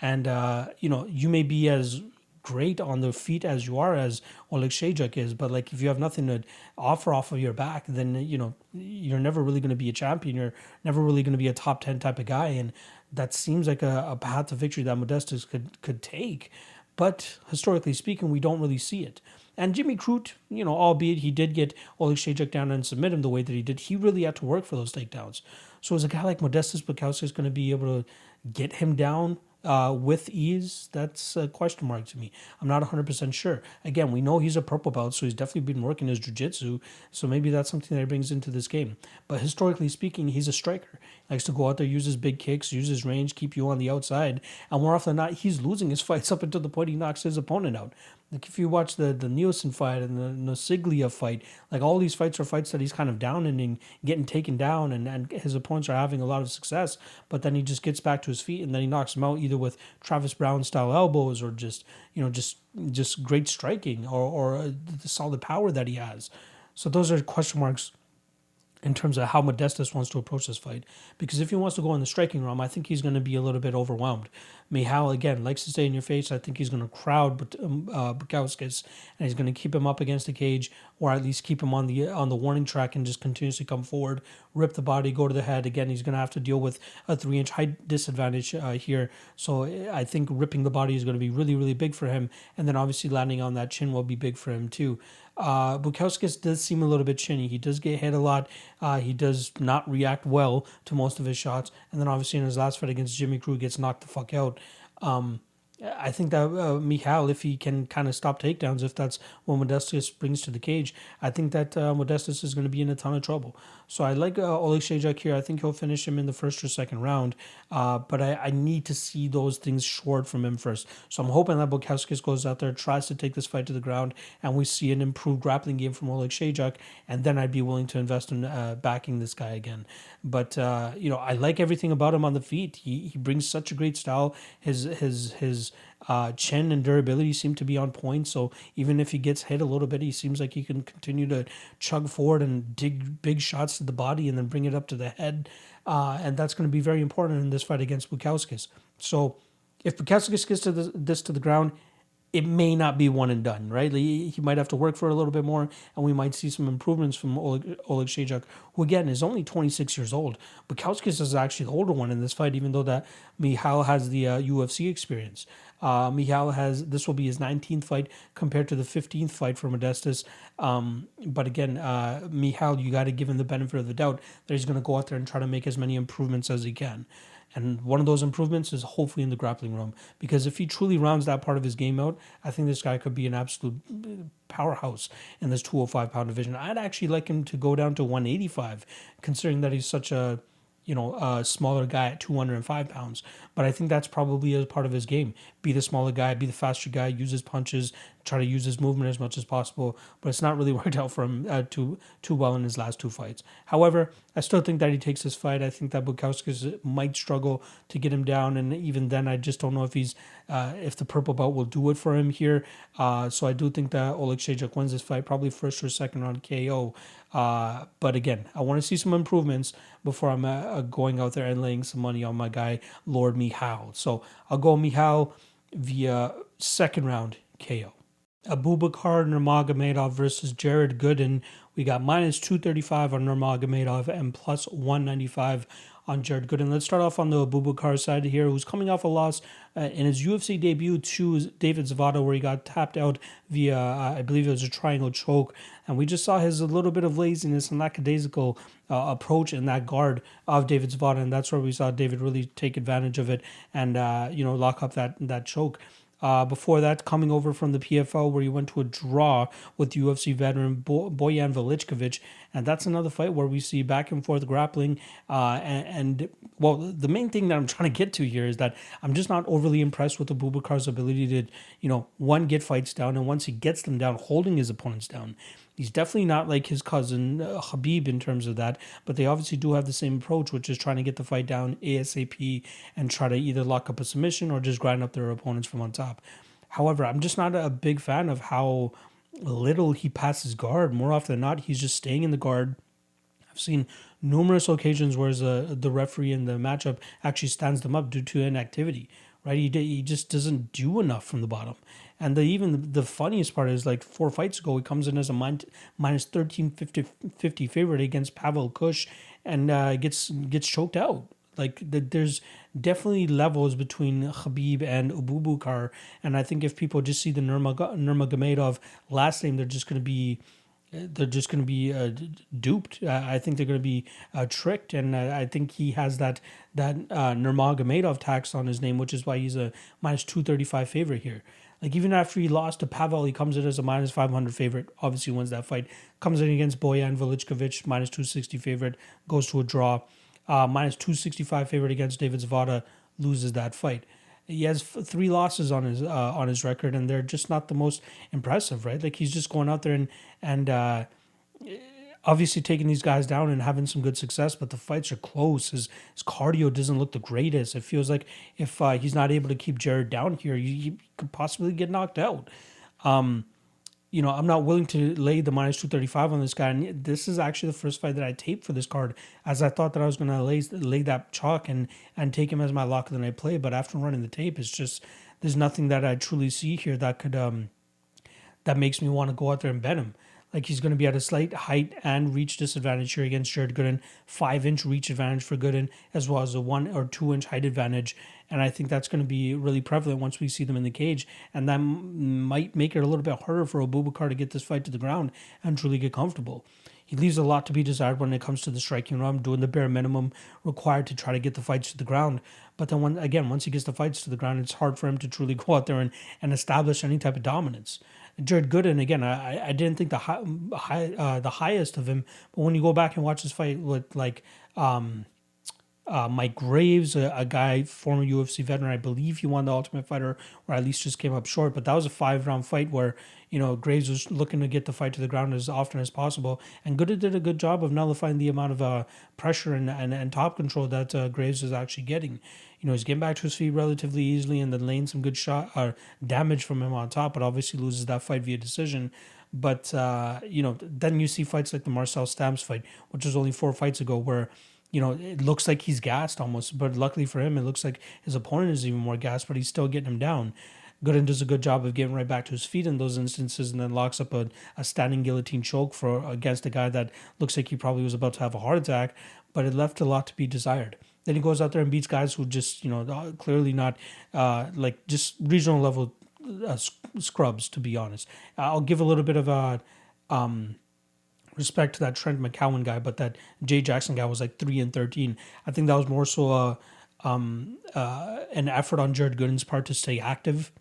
and uh, you know you may be as great on the feet as you are as Oleksiejczuk is, but like if you have nothing to offer off of your back, then you know you're never really going to be a champion. You're never really going to be a top ten type of guy, and that seems like a, a path to victory that Modestas could could take. But historically speaking, we don't really see it. And Jimmy Crute, you know, albeit he did get Oleksiejczuk down and submit him the way that he did, he really had to work for those takedowns. So is a guy like Modestas is going to be able to get him down uh, with ease, that's a question mark to me. I'm not 100% sure. Again, we know he's a purple belt, so he's definitely been working his jiu-jitsu, so maybe that's something that he brings into this game. But historically speaking, he's a striker. He likes to go out there, use his big kicks, use his range, keep you on the outside, and more often than not, he's losing his fights up until the point he knocks his opponent out. Like if you watch the the Nielsen fight and the Nosiglia fight, like all these fights are fights that he's kind of down and getting taken down, and, and his opponents are having a lot of success. But then he just gets back to his feet, and then he knocks them out either with Travis Browne style elbows or just you know just just great striking or or uh, the solid power that he has. So those are question marks in terms of how Modestas wants to approach this fight. Because if he wants to go in the striking realm, I think he's going to be a little bit overwhelmed. Michal, again, likes to stay in your face. I think he's going to crowd um, uh, Bukauskas, and he's going to keep him up against the cage, or at least keep him on the on the warning track and just continuously come forward, rip the body, go to the head. Again, he's going to have to deal with a three-inch height disadvantage uh, here. So I think ripping the body is going to be really, really big for him. And then obviously landing on that chin will be big for him too. Uh, Bukauskas does seem a little bit chinny. He does get hit a lot. Uh, he does not react well to most of his shots. And then obviously in his last fight against Jimmy Crute, gets knocked the fuck out. Um, I think that uh, Michal, if he can kind of stop takedowns, if that's what Modestas brings to the cage, I think that uh, Modestas is going to be in a ton of trouble. So I like uh, Oleksiejczuk here. I think he'll finish him in the first or second round, uh, but I, I need to see those things short from him first. So I'm hoping that Bukauskas goes out there, tries to take this fight to the ground, and we see an improved grappling game from Oleksiejczuk, and then I'd be willing to invest in uh, backing this guy again. But uh, you know, I like everything about him on the feet. He he brings such a great style. His his his uh, chin and durability seem to be on point. So even if he gets hit a little bit, he seems like he can continue to chug forward and dig big shots to the body and then bring it up to the head. Uh, and that's going to be very important in this fight against Bukauskas. So if Bukauskas gets to this to the ground, it may not be one and done, right? He, he might have to work for a little bit more, and we might see some improvements from Oleg, Oleksiejczuk, who again is only 26 years old. Bukauskas is actually the older one in this fight, even though that Michal has the uh, UFC experience. Uh, Michal has this will be his 19th fight compared to the 15th fight for Modestas. Um, but again, uh, Michal, you got to give him the benefit of the doubt that he's going to go out there and try to make as many improvements as he can. And one of those improvements is hopefully in the grappling room. Because if he truly rounds that part of his game out, I think this guy could be an absolute uh, powerhouse in this 205 pound division. I'd actually like him to go down to 185, considering that he's such a you know, a smaller guy at 205 pounds. But I think that's probably a part of his game. Be the smaller guy, be the faster guy, use his punches, try to use his movement as much as possible. But it's not really worked out for him uh, too too well in his last two fights. However, I still think that he takes this fight. I think that Bukauskas might struggle to get him down, and even then, I just don't know if he's uh, if the purple belt will do it for him here. Uh, so I do think that Oleksiejczuk wins this fight, probably first or second round KO. Uh, but again, I want to see some improvements before I'm uh, going out there and laying some money on my guy Lord Michal. So I'll go Michal via second round KO. Abubakar Nurmagomedov versus Jared Gooden. We got minus 235 on Nurmagomedov and plus 195 on Jared Gooden. Let's start off on the Abubakar side here, who's coming off a loss uh, in his UFC debut to David Zawada, where he got tapped out via, uh, I believe it was a triangle choke. And we just saw his a little bit of laziness and lackadaisical uh, approach in that guard of David Zawada. And that's where we saw David really take advantage of it and, uh, you know, lock up that, that choke. Uh, before that, coming over from the PFL, where he went to a draw with UFC veteran Bo- Boyan Velichkovic, and that's another fight where we see back and forth grappling. Uh, and, and, well, the main thing that I'm trying to get to here is that I'm just not overly impressed with Abubakar's ability to, you know, one get fights down, and once he gets them down, holding his opponents down. He's definitely not like his cousin uh, Khabib in terms of that, but they obviously do have the same approach, which is trying to get the fight down ASAP and try to either lock up a submission or just grind up their opponents from on top. However, I'm just not a big fan of how little he passes guard. More often than not, he's just staying in the guard. I've seen numerous occasions where the, the referee in the matchup actually stands them up due to inactivity, right? He, he just doesn't do enough from the bottom. And the even the funniest part is like four fights ago, he comes in as a min- minus 13 50, 50 favorite against Pavel Kusch and uh, gets gets choked out. Like the, there's definitely levels between Khabib and Abubakar, and I think if people just see the Nurmag- Nurmagomedov last name, they're just going to be they're just going to be uh, duped. I think they're going to be uh, tricked, and uh, I think he has that that uh, Nurmagomedov tax on his name, which is why he's a minus two thirty five favorite here. Like even after he lost to Pavel, he comes in as a minus 500 favorite. Obviously wins that fight. Comes in against Boyan Velichkovic, minus 260 favorite. Goes to a draw. Uh, minus 265 favorite against David Zawada. Loses that fight. He has three losses on his uh, on his record, and they're just not the most impressive, right? Like he's just going out there and and uh, obviously taking these guys down and having some good success, but the fights are close. His, his cardio doesn't look the greatest. It feels like if uh, he's not able to keep Jared down here, he could possibly get knocked out. Um, you know, I'm not willing to lay the minus 235 on this guy. And this is actually the first fight that I taped for this card, as I thought that I was going to lay, lay that chalk and, and take him as my lock of the night play. But after running the tape, it's just, there's nothing that I truly see here that could, um, that makes me want to go out there and bet him. Like he's going to be at a slight height and reach disadvantage here against Jared Gooden. Five inch reach advantage for Gooden, as well as a one or two inch height advantage. And I think that's going to be really prevalent once we see them in the cage. And that m- might make it a little bit harder for Abubakar to get this fight to the ground and truly get comfortable. he leaves a lot to be desired when it comes to the striking realm, doing the bare minimum required to try to get the fights to the ground. But then, when, again, once he gets the fights to the ground, it's hard for him to truly go out there and, and establish any type of dominance. Jared Gooden, again, I, I didn't think the high, high uh, the highest of him, but when you go back and watch this fight with like um, uh, Mike Graves, a, a, guy, former UFC veteran, I believe he won the Ultimate Fighter, or at least just came up short. But that was a five round fight where you know Graves was looking to get the fight to the ground as often as possible, and Gooden did a good job of nullifying the amount of uh, pressure and, and, and top control that uh, Graves is actually getting. You know, he's getting back to his feet relatively easily, and then laying some good shot or uh, damage from him on top, but obviously loses that fight via decision. But uh, you know, then you see fights like the Marcel Stamps fight, which was only four fights ago, where you know, it looks like he's gassed almost, but luckily for him, it looks like his opponent is even more gassed, but he's still getting him down. Gooden does a good job of getting right back to his feet in those instances and then locks up a, a standing guillotine choke for against a guy that looks like he probably was about to have a heart attack, but it left a lot to be desired. Then he goes out there and beats guys who just, you know, uh, clearly not uh, like just regional level uh, scrubs, to be honest. I'll give a little bit of a. Um, respect to that Trent McKeown guy, but that Jay Jackson guy was like three and thirteen. I think that was more so a um, uh, an effort on Jared Gooden's part to stay active.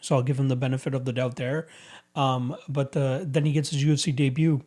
So I'll give him the benefit of the doubt there. Um, but uh, then he gets his UFC debut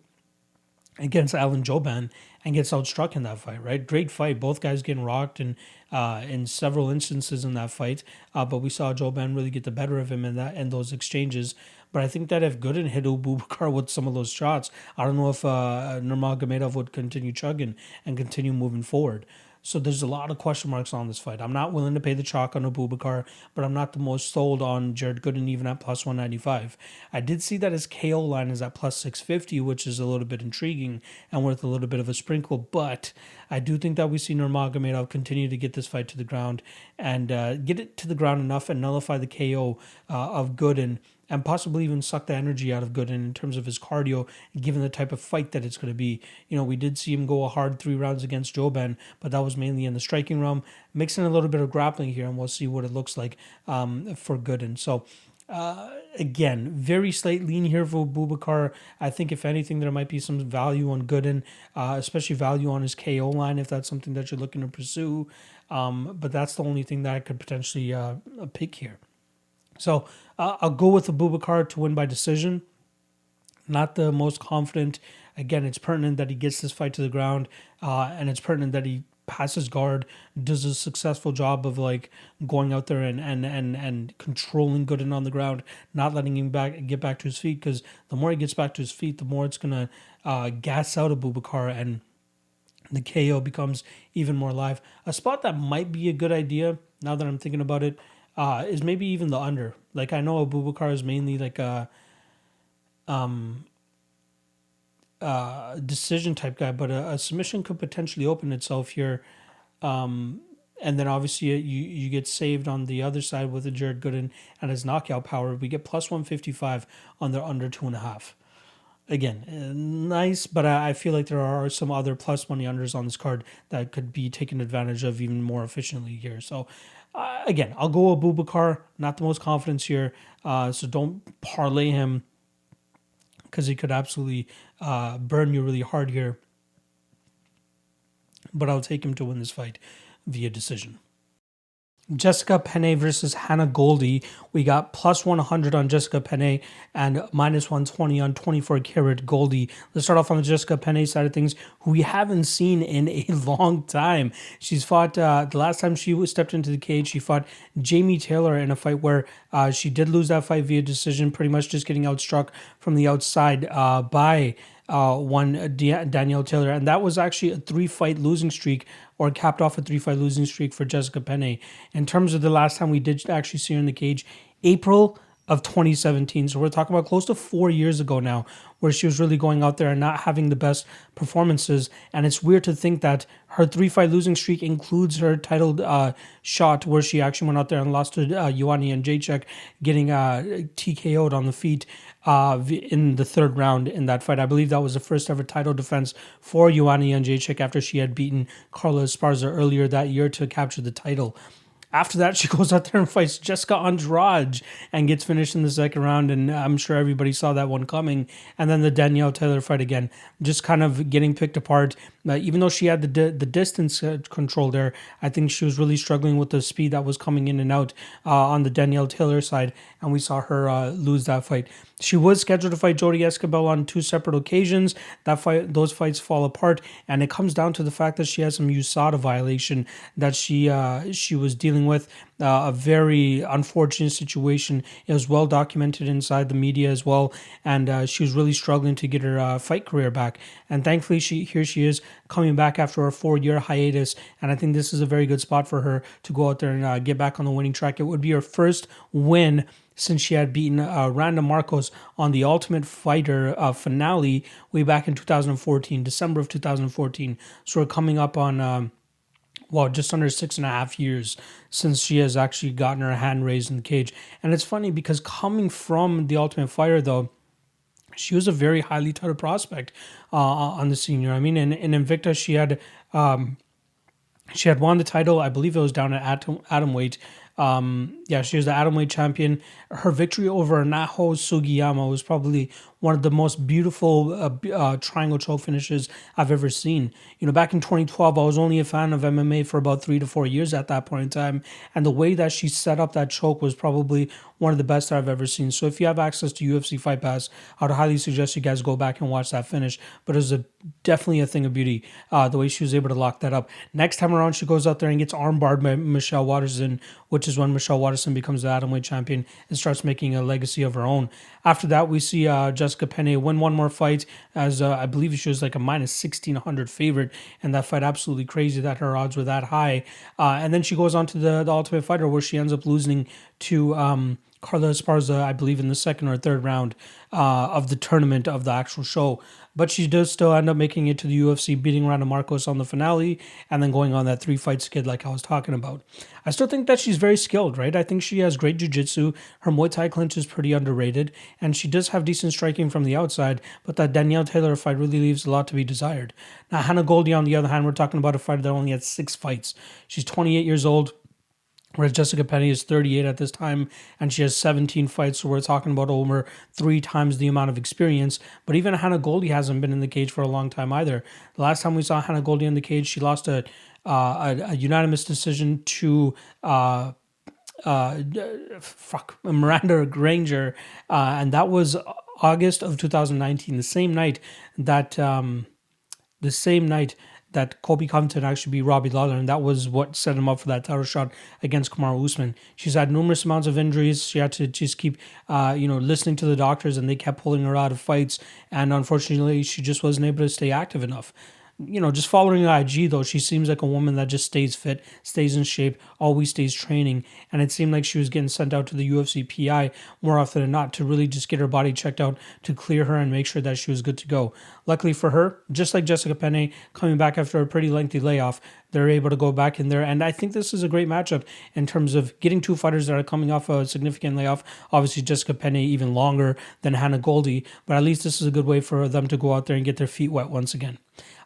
against Alan Jouban and gets outstruck in that fight. Right, great fight. Both guys getting rocked and uh, in several instances in that fight. Uh, but we saw Jouban really get the better of him in that in those exchanges. But I think that if Gooden hit Abubakar with some of those shots, I don't know if uh, Nurmagomedov would continue chugging and continue moving forward. So there's a lot of question marks on this fight. I'm not willing to pay the chalk on Abubakar, but I'm not the most sold on Jared Gooden even at plus 195. I did see that his KO line is at plus 650, which is a little bit intriguing and worth a little bit of a sprinkle. But I do think that we see Nurmagomedov continue to get this fight to the ground and uh, get it to the ground enough and nullify the KO uh, of Gooden and possibly even suck the energy out of Gooden in terms of his cardio, given the type of fight that it's going to be. You know, we did see him go a hard three rounds against Jouban, but that was mainly in the striking realm. Mixing a little bit of grappling here, and we'll see what it looks like um, for Gooden. So, uh, again, very slight lean here for Bubakar. I think if anything, there might be some value on Gooden, uh, especially value on his KO line if that's something that you're looking to pursue. Um, but that's the only thing that I could potentially uh, pick here. So uh, I'll go with Abubakar to win by decision. Not the most confident. Again, it's pertinent that he gets this fight to the ground, uh, and it's pertinent that he passes guard, does a successful job of like going out there and and and and controlling Gooden on the ground, not letting him back get back to his feet. Because the more he gets back to his feet, the more it's gonna uh, gas out Abubakar and the KO becomes even more live. A spot that might be a good idea now that I'm thinking about it uh, is maybe even the under. Like I know Abubakar is mainly like a um uh decision type guy, but a, a submission could potentially open itself here. Um and then obviously you you get saved on the other side with a Jared Gooden and his knockout power. We get plus one fifty five on the under two and a half. Again, uh, nice, but I, I feel like there are some other plus money unders on this card that could be taken advantage of even more efficiently here. So uh, again, I'll go Abubakar. Not the most confidence here, uh, so don't parlay him because he could absolutely uh, burn you really hard here. But I'll take him to win this fight via decision. Jessica Penne versus Hannah Goldy. We got plus 100 on Jessica Penne and minus 120 on 24 karat Goldy. Let's start off on the Jessica Penne side of things, who we haven't seen in a long time. She's fought, uh, the last time she stepped into the cage, she fought Jamie Taylor in a fight where uh, she did lose that fight via decision, pretty much just getting outstruck from the outside uh, by uh, one Danielle Taylor, and that was actually a three fight losing streak or capped off a three fight losing streak for Jessica Penne. In terms of the last time we did actually see her in the cage, April of 2017. So we're talking about close to four years ago now, where she was really going out there and not having the best performances. And it's weird to think that her three fight losing streak includes her titled uh, shot, where she actually went out there and lost to uh, and Jędrzejczyk, getting uh, TKO'd on the feet uh, in the third round in that fight. I believe that was the first ever title defense for Joanna Jędrzejczyk after she had beaten Carla Esparza earlier that year to capture the title. After that, she goes out there and fights Jessica Andrade and gets finished in the second round. And I'm sure everybody saw that one coming. And then the Danielle Taylor fight again, just kind of getting picked apart. Uh, even though she had the di- the distance uh, control there, I think she was really struggling with the speed that was coming in and out uh, on the Danielle Taylor side, and we saw her uh, lose that fight. She was scheduled to fight Jodie Esquibel on two separate occasions. That fight, those fights fall apart, and it comes down to the fact that she has some USADA violation that she uh, she was dealing with. Uh, a very unfortunate situation. It was well documented inside the media as well, and uh, she was really struggling to get her uh, fight career back. And thankfully, she here she is coming back after a four-year hiatus, and I think this is a very good spot for her to go out there and uh, get back on the winning track. It would be her first win since she had beaten uh, Randa Markos on the Ultimate Fighter uh, finale way back in 2014, December of 2014. So we're coming up on. Um, well, just under six and a half years since she has actually gotten her hand raised in the cage. And it's funny because coming from the Ultimate Fighter, though, she was a very highly touted prospect uh, on the scene. You know I mean? And in Invicta, she had um, she had won the title. I believe it was down at atom, atom weight, um, yeah, she was the atom weight champion. Her victory over Naho Sugiyama was probably one of the most beautiful uh, uh, triangle choke finishes I've ever seen. You know, back in 2012, I was only a fan of MMA for about three to four years at that point in time, and the way that she set up that choke was probably one of the best I've ever seen. So if you have access to UFC Fight Pass, I'd highly suggest you guys go back and watch that finish. But it was a, definitely a thing of beauty, uh, the way she was able to lock that up. Next time around, she goes out there and gets armbarred by Michelle Waterson, which is when Michelle Waterson becomes the atomweight champion and starts making a legacy of her own. After that, we see uh, Jessica Penne win one more fight, as uh, I believe she was like a minus 1600 favorite, and that fight absolutely crazy that her odds were that high. Uh, and then she goes on to the, the Ultimate Fighter, where she ends up losing to. Um, Carla Esparza, I believe, in the second or third round uh, of the tournament of the actual show. But she does still end up making it to the UFC, beating Randa Markos on the finale, and then going on that three fight skid like I was talking about. I still think that she's very skilled, right? I think she has great jiu-jitsu. Her Muay Thai clinch is pretty underrated, and she does have decent striking from the outside, but that Danielle Taylor fight really leaves a lot to be desired. Now, Hannah Goldy, on the other hand, we're talking about a fighter that only had six fights. She's 28 years old Whereas Jessica Penne is 38 at this time and she has 17 fights. So we're talking about over three times the amount of experience. But even Hannah Goldy hasn't been in the cage for a long time either. The last time we saw Hannah Goldy in the cage, she lost a, uh, a, a, unanimous decision to. Uh, uh, fuck Miranda Granger, uh, and that was August of 2019, the same night that um, the same night that Colby Covington actually beat Robbie Lawler, and that was what set him up for that title shot against Kamaru Usman. She's had numerous amounts of injuries. She had to just keep, uh, you know, listening to the doctors, and they kept pulling her out of fights. And unfortunately, she just wasn't able to stay active enough you know, just following IG though, she seems like a woman that just stays fit, stays in shape, always stays training. And it seemed like she was getting sent out to the UFC PI more often than not to really just get her body checked out to clear her and make sure that she was good to go. Luckily for her, just like Jessica Penne coming back after a pretty lengthy layoff, they're able to go back in there. And I think this is a great matchup in terms of getting two fighters that are coming off a significant layoff. Obviously, Jessica Penne even longer than Hannah Goldy, but at least this is a good way for them to go out there and get their feet wet once again.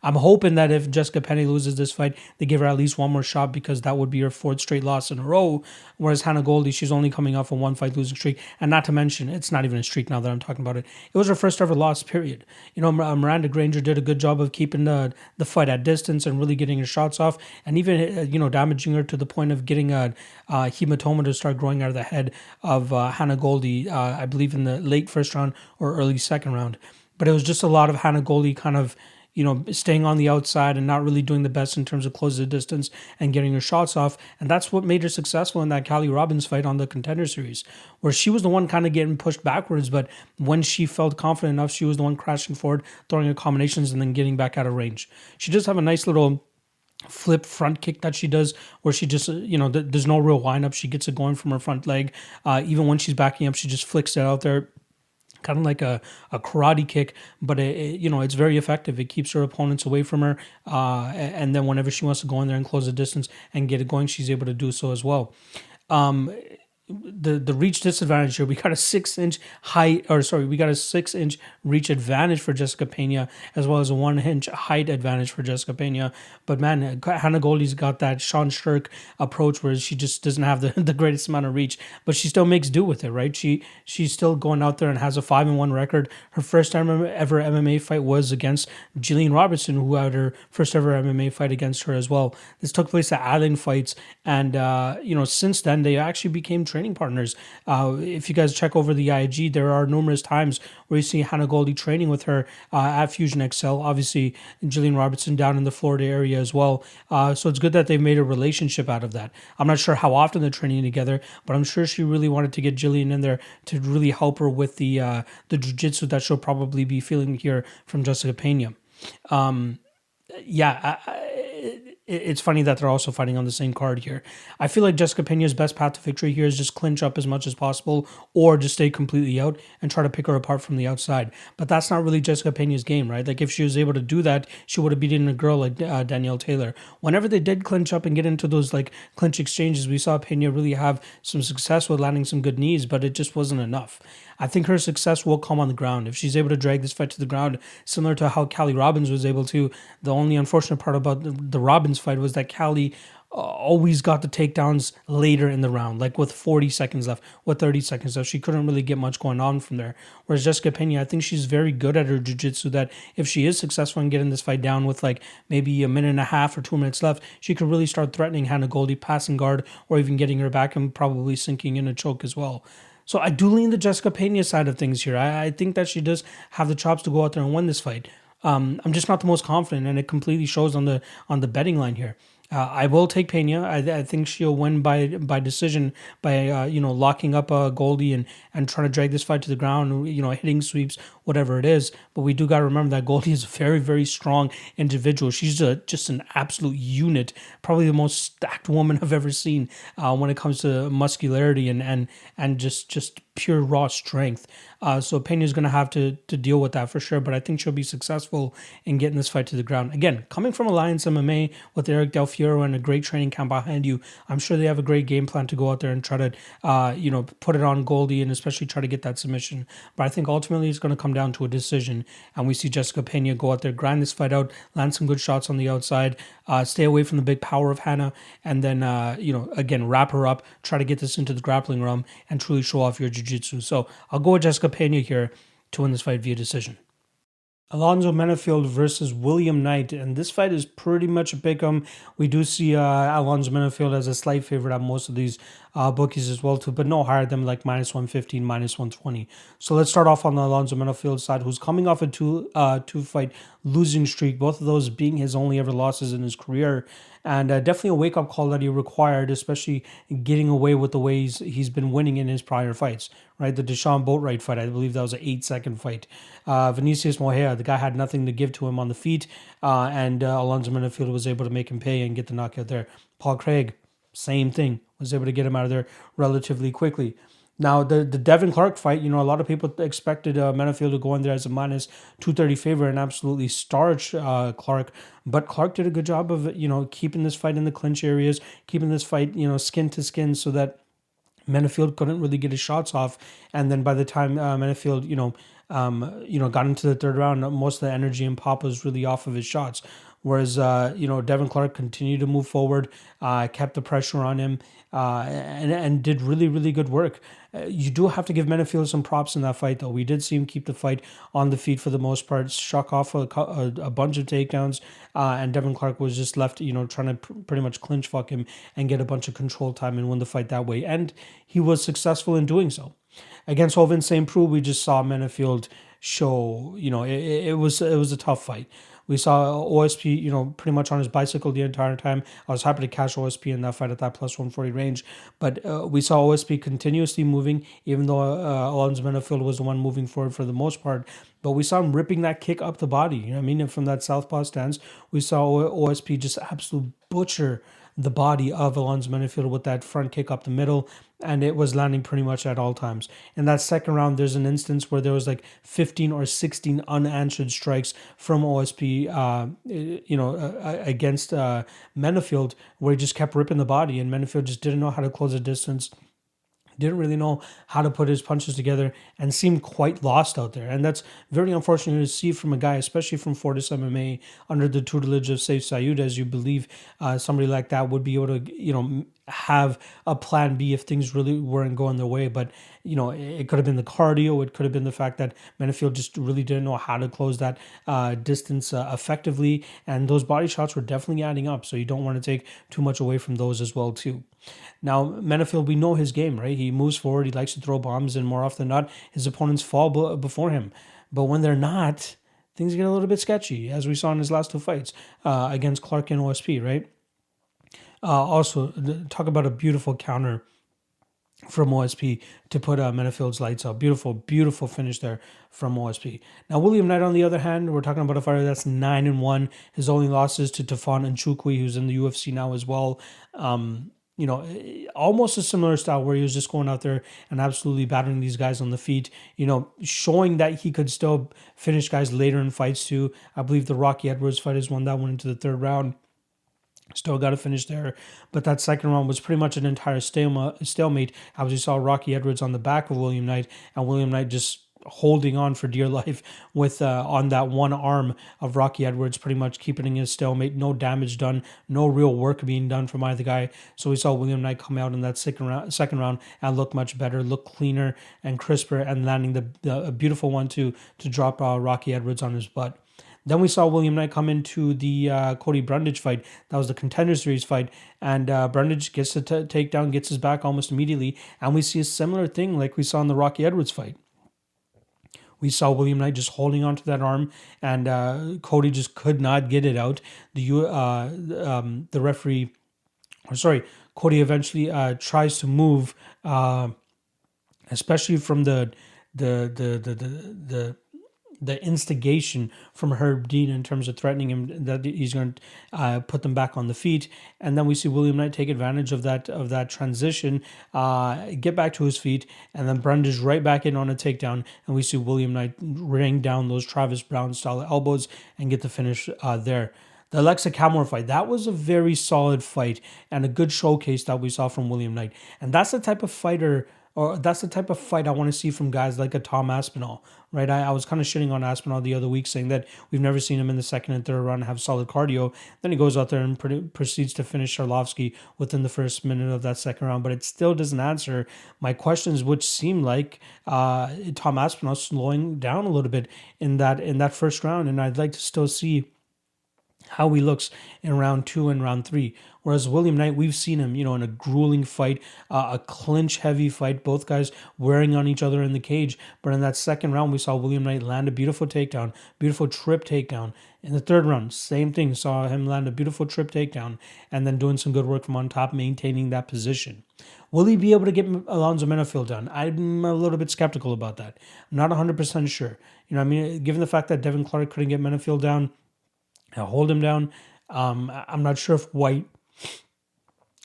I'm hoping that if Jessica Penne loses this fight, they give her at least one more shot because that would be her fourth straight loss in a row. Whereas Hannah Goldy, she's only coming off a one fight losing streak. And not to mention, it's not even a streak now that I'm talking about it. It was her first ever loss, period. You know, Miranda Granger did a good job of keeping the, the fight at distance and really getting her shots off and even, uh, you know, damaging her to the point of getting a, a hematoma to start growing out of the head of uh, Hannah Goldy, uh, I believe in the late first round or early second round. But it was just a lot of Hannah Goldy kind of you know, staying on the outside and not really doing the best in terms of closing the distance and getting her shots off. And that's what made her successful in that Kali Robbins fight on the contender series, where she was the one kind of getting pushed backwards. But when she felt confident enough, she was the one crashing forward, throwing her combinations, and then getting back out of range. She does have a nice little flip front kick that she does where she just you know th- there's no real wind up she gets it going from her front leg uh, even when she's backing up she just flicks it out there kind of like a, a karate kick, but it, it, you know it's very effective. It keeps her opponents away from her, uh, and then whenever she wants to go in there and close the distance and get it going, she's able to do so as well. Um, the the reach disadvantage here. We got a six inch height, or sorry, we got a six inch reach advantage for Jessica Penne, as well as a one inch height advantage for Jessica Penne. But man, Hannah Goldy's got that Sean Sherk approach where she just doesn't have the, the greatest amount of reach, but she still makes do with it, right? She she's still going out there and has a five and one record. Her first ever ever MMA fight was against Jillian Robertson, who had her first ever MMA fight against her as well. This took place at Island Fights, and uh, you know since then they actually became training partners. Uh, if you guys check over the IG, there are numerous times where you see Hannah Goldy training with her uh, at Fusion Excel. Obviously, Jillian Robertson down in the Florida area as well. Uh, so it's good that they've made a relationship out of that. I'm not sure how often they're training together, but I'm sure she really wanted to get Jillian in there to really help her with the uh, the jiu-jitsu that she'll probably be feeling here from Jessica Penne. Um, yeah, I, it's funny that they're also fighting on the same card here. I feel like Jessica Penne's best path to victory here is just clinch up as much as possible or just stay completely out and try to pick her apart from the outside. But that's not really Jessica Penne's game, right? Like if she was able to do that, she would have beaten a girl like uh, Danielle Taylor. Whenever they did clinch up and get into those like clinch exchanges, we saw Penne really have some success with landing some good knees, but it just wasn't enough. I think her success will come on the ground. If she's able to drag this fight to the ground, similar to how Kali Robbins was able to, the only unfortunate part about the, the Robbins fight was that Kali uh, always got the takedowns later in the round, like with 40 seconds left, with 30 seconds left. She couldn't really get much going on from there. Whereas Jessica Penne, I think she's very good at her jiu-jitsu that if she is successful in getting this fight down with like maybe a minute and a half or two minutes left, she could really start threatening Hannah Goldy, passing guard, or even getting her back and probably sinking in a choke as well. So I do lean the Jessica Penne side of things here. I, I think that she does have the chops to go out there and win this fight. Um, I'm just not the most confident, and it completely shows on the on the betting line here. Uh, I will take Penne. I, I, think she'll win by by decision by uh, you know locking up uh, Goldy and and trying to drag this fight to the ground. You know, hitting sweeps, whatever it is. But we do got to remember that Goldy is a very very strong individual. She's a, just an absolute unit, probably the most stacked woman I've ever seen uh, when it comes to muscularity and and and just just pure raw strength. Uh, so Penne is going to have to to deal with that for sure. But I think she'll be successful in getting this fight to the ground. Again, coming from Alliance MMA with Eric Del Fierro and a great training camp behind you, I'm sure they have a great game plan to go out there and try to, uh, you know, put it on Goldy and especially try to get that submission. But I think ultimately it's going to come down to a decision, and we see Jessica Penne go out there, grind this fight out, land some good shots on the outside, uh, stay away from the big power of Hannah, and then uh, you know again wrap her up, try to get this into the grappling realm, and truly show off your jiu-jitsu. So I'll go with Jessica Penne here to win this fight via decision. Alonzo Menifield versus William Knight, and this fight is pretty much a pick'em. We do see uh, Alonzo Menifield as a slight favorite at most of these uh, bookies as well too, but no higher than like minus one fifteen, minus one twenty. So let's start off on the Alonzo Menifield side, who's coming off a two uh, two fight losing streak, both of those being his only ever losses in his career and uh, definitely a wake up call that he required, especially getting away with the ways he's been winning in his prior fights. Right, the Deshaun Boatwright fight, I believe that was an eight second fight. Uh, Vinicius Moreira, the guy had nothing to give to him on the feet, uh, and uh, Alonzo Menifield was able to make him pay and get the knockout there. Paul Craig, same thing, was able to get him out of there relatively quickly. Now the the Devin Clark fight, you know, a lot of people expected uh, Menifield to go in there as a minus two thirty favorite and absolutely starch uh, Clark, but Clark did a good job of you know keeping this fight in the clinch areas, keeping this fight you know skin to skin, so that Menifield couldn't really get his shots off, and then by the time uh, Menifield, you know. Um, you know, got into the third round. Most of the energy and pop was really off of his shots. Whereas, uh, you know, Devin Clark continued to move forward, uh, kept the pressure on him, uh, and, and did really, really good work. Uh, you do have to give Menifield some props in that fight, though. We did see him keep the fight on the feet for the most part, shuck off a, a, a bunch of takedowns, uh, and Devin Clark was just left, you know, trying to pr- pretty much clinch fuck him and get a bunch of control time and win the fight that way. And he was successful in doing so. Against Ovince St. Preux, we just saw Menifield show, you know, it, it was it was a tough fight. We saw OSP, you know, pretty much on his bicycle the entire time. I was happy to catch OSP in that fight at that plus 140 range. But uh, we saw OSP continuously moving, even though uh, Alonzo Menifield was the one moving forward for the most part. But we saw him ripping that kick up the body. You know I mean? And from that southpaw stance, we saw OSP just absolute butcher the body of Alonzo Menifield with that front kick up the middle, and it was landing pretty much at all times. In that second round, there's an instance where there was like 15 or 16 unanswered strikes from OSP, uh, you know, uh, against uh, Menifield, where he just kept ripping the body, and Menifield just didn't know how to close the distance didn't really know how to put his punches together and seemed quite lost out there. And that's very unfortunate to see from a guy, especially from Fortis MMA, under the tutelage of Sayif Saud, as you believe uh, somebody like that would be able to, you know, have a plan B if things really weren't going their way. But, you know, it could have been the cardio. It could have been the fact that Menifield just really didn't know how to close that uh, distance uh, effectively. And those body shots were definitely adding up. So you don't want to take too much away from those as well, too. Now, Menifield, we know his game, right? He moves forward. He likes to throw bombs. And more often than not, his opponents fall before him. But when they're not, things get a little bit sketchy, as we saw in his last two fights uh, against Clark and OSP, right? Uh, also, talk about a beautiful counter from OSP to put uh, Menifield's lights out. Beautiful, beautiful finish there from OSP. Now, William Knight, on the other hand, we're talking about a fighter that's 9 and 1. His only losses to Tafon and Nchukwi, who's in the UFC now as well. Um, you know, almost a similar style where he was just going out there and absolutely battering these guys on the feet, you know, showing that he could still finish guys later in fights too. I believe the Rocky Edwards fight is one that went into the third round. Still got to finish there. But that second round was pretty much an entire stalemate. As you saw Rocky Edwards on the back of William Knight, and William Knight just holding on for dear life with uh, on that one arm of Rocky Edwards, pretty much keeping his stalemate. No damage done, no real work being done from either guy. So we saw William Knight come out in that second round, second round and look much better, look cleaner and crisper, and landing the, a beautiful one to to drop uh, Rocky Edwards on his butt. Then we saw William Knight come into the uh, Cody Brundage fight. That was the contender series fight. And uh, Brundage gets the t- takedown, gets his back almost immediately. And we see a similar thing like we saw in the Rocky Edwards fight. We saw William Knight just holding onto that arm, and uh, Cody just could not get it out. The uh, um, the referee, or sorry, Cody eventually uh, tries to move, uh, especially from the the the the the, the the instigation from Herb Dean in terms of threatening him that he's going to uh, put them back on the feet, and then we see William Knight take advantage of that of that transition, uh, get back to his feet, and then Brundage right back in on a takedown, and we see William Knight ring down those Travis Browne style elbows and get the finish uh, there. The Aleksa Camur fight, that was a very solid fight and a good showcase that we saw from William Knight. And that's the type of fighter or that's the type of fight I want to see from guys like a Tom Aspinall, right? I, I was kind of shitting on Aspinall the other week, saying that we've never seen him in the second and third round have solid cardio. Then he goes out there and pre- proceeds to finish Arlovsky within the first minute of that second round, but it still doesn't answer my questions, which seem like uh, Tom Aspinall slowing down a little bit in that in that first round, and I'd like to still see how he looks in round two and round three. Whereas William Knight, we've seen him, you know, in a grueling fight, uh, a clinch heavy fight, both guys wearing on each other in the cage. But in that second round, we saw William Knight land a beautiful takedown, beautiful trip takedown. In the third round, same thing, saw him land a beautiful trip takedown and then doing some good work from on top, maintaining that position. Will he be able to get Alonzo Menifield done? I'm a little bit skeptical about that. I'm not 100% sure. You know, I mean, given the fact that Devin Clark couldn't get Menifield down, hold him down. Um, I'm not sure if White,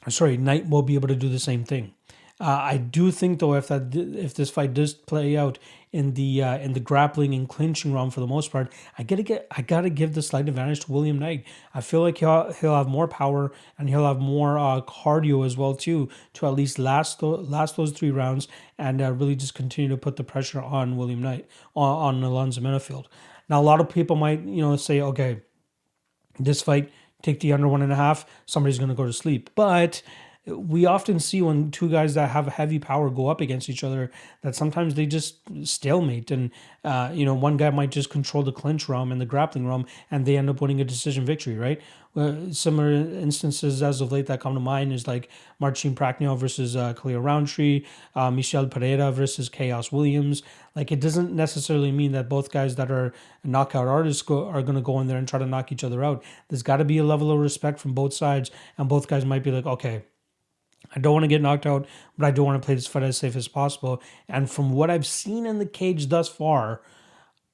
sorry, Knight will be able to do the same thing. Uh, I do think though, if that if this fight does play out in the uh, in the grappling and clinching round for the most part, I gotta get I gotta give the slight advantage to William Knight. I feel like he'll he'll have more power and he'll have more uh, cardio as well too to at least last last those three rounds and uh, really just continue to put the pressure on William Knight on, on Alonzo Menifield. Now a lot of people might you know say okay this fight, take the under one and a half, somebody's going to go to sleep. But we often see when two guys that have heavy power go up against each other that sometimes they just stalemate and uh, you know one guy might just control the clinch realm and the grappling realm and they end up winning a decision victory right similar instances as of late that come to mind is like Marcin Prachnio versus uh, Khalil Rountree, uh, Michel Pereira versus Khaos Williams. Like it doesn't necessarily mean that both guys that are knockout artists go, are going to go in there and try to knock each other out. There's got to be a level of respect from both sides, and both guys might be like, okay, I don't want to get knocked out, but I do want to play this fight as safe as possible. And from what I've seen in the cage thus far,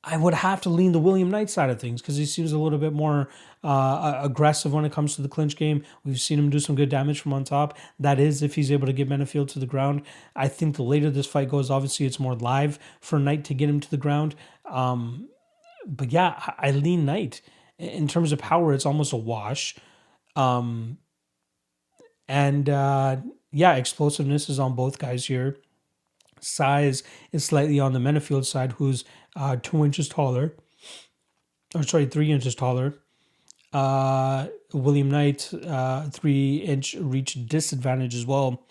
I would have to lean the William Knight side of things because he seems a little bit more uh, aggressive when it comes to the clinch game. We've seen him do some good damage from on top. That is, if he's able to get Menifield to the ground. I think the later this fight goes, obviously it's more live for Knight to get him to the ground. Um, but yeah, I lean Knight. In terms of power, it's almost a wash. Um, and uh, yeah, explosiveness is on both guys here. size is slightly on the Menifield side, who's uh, two inches taller, or sorry, three inches taller. Uh, William Knight, uh, three inch reach disadvantage as well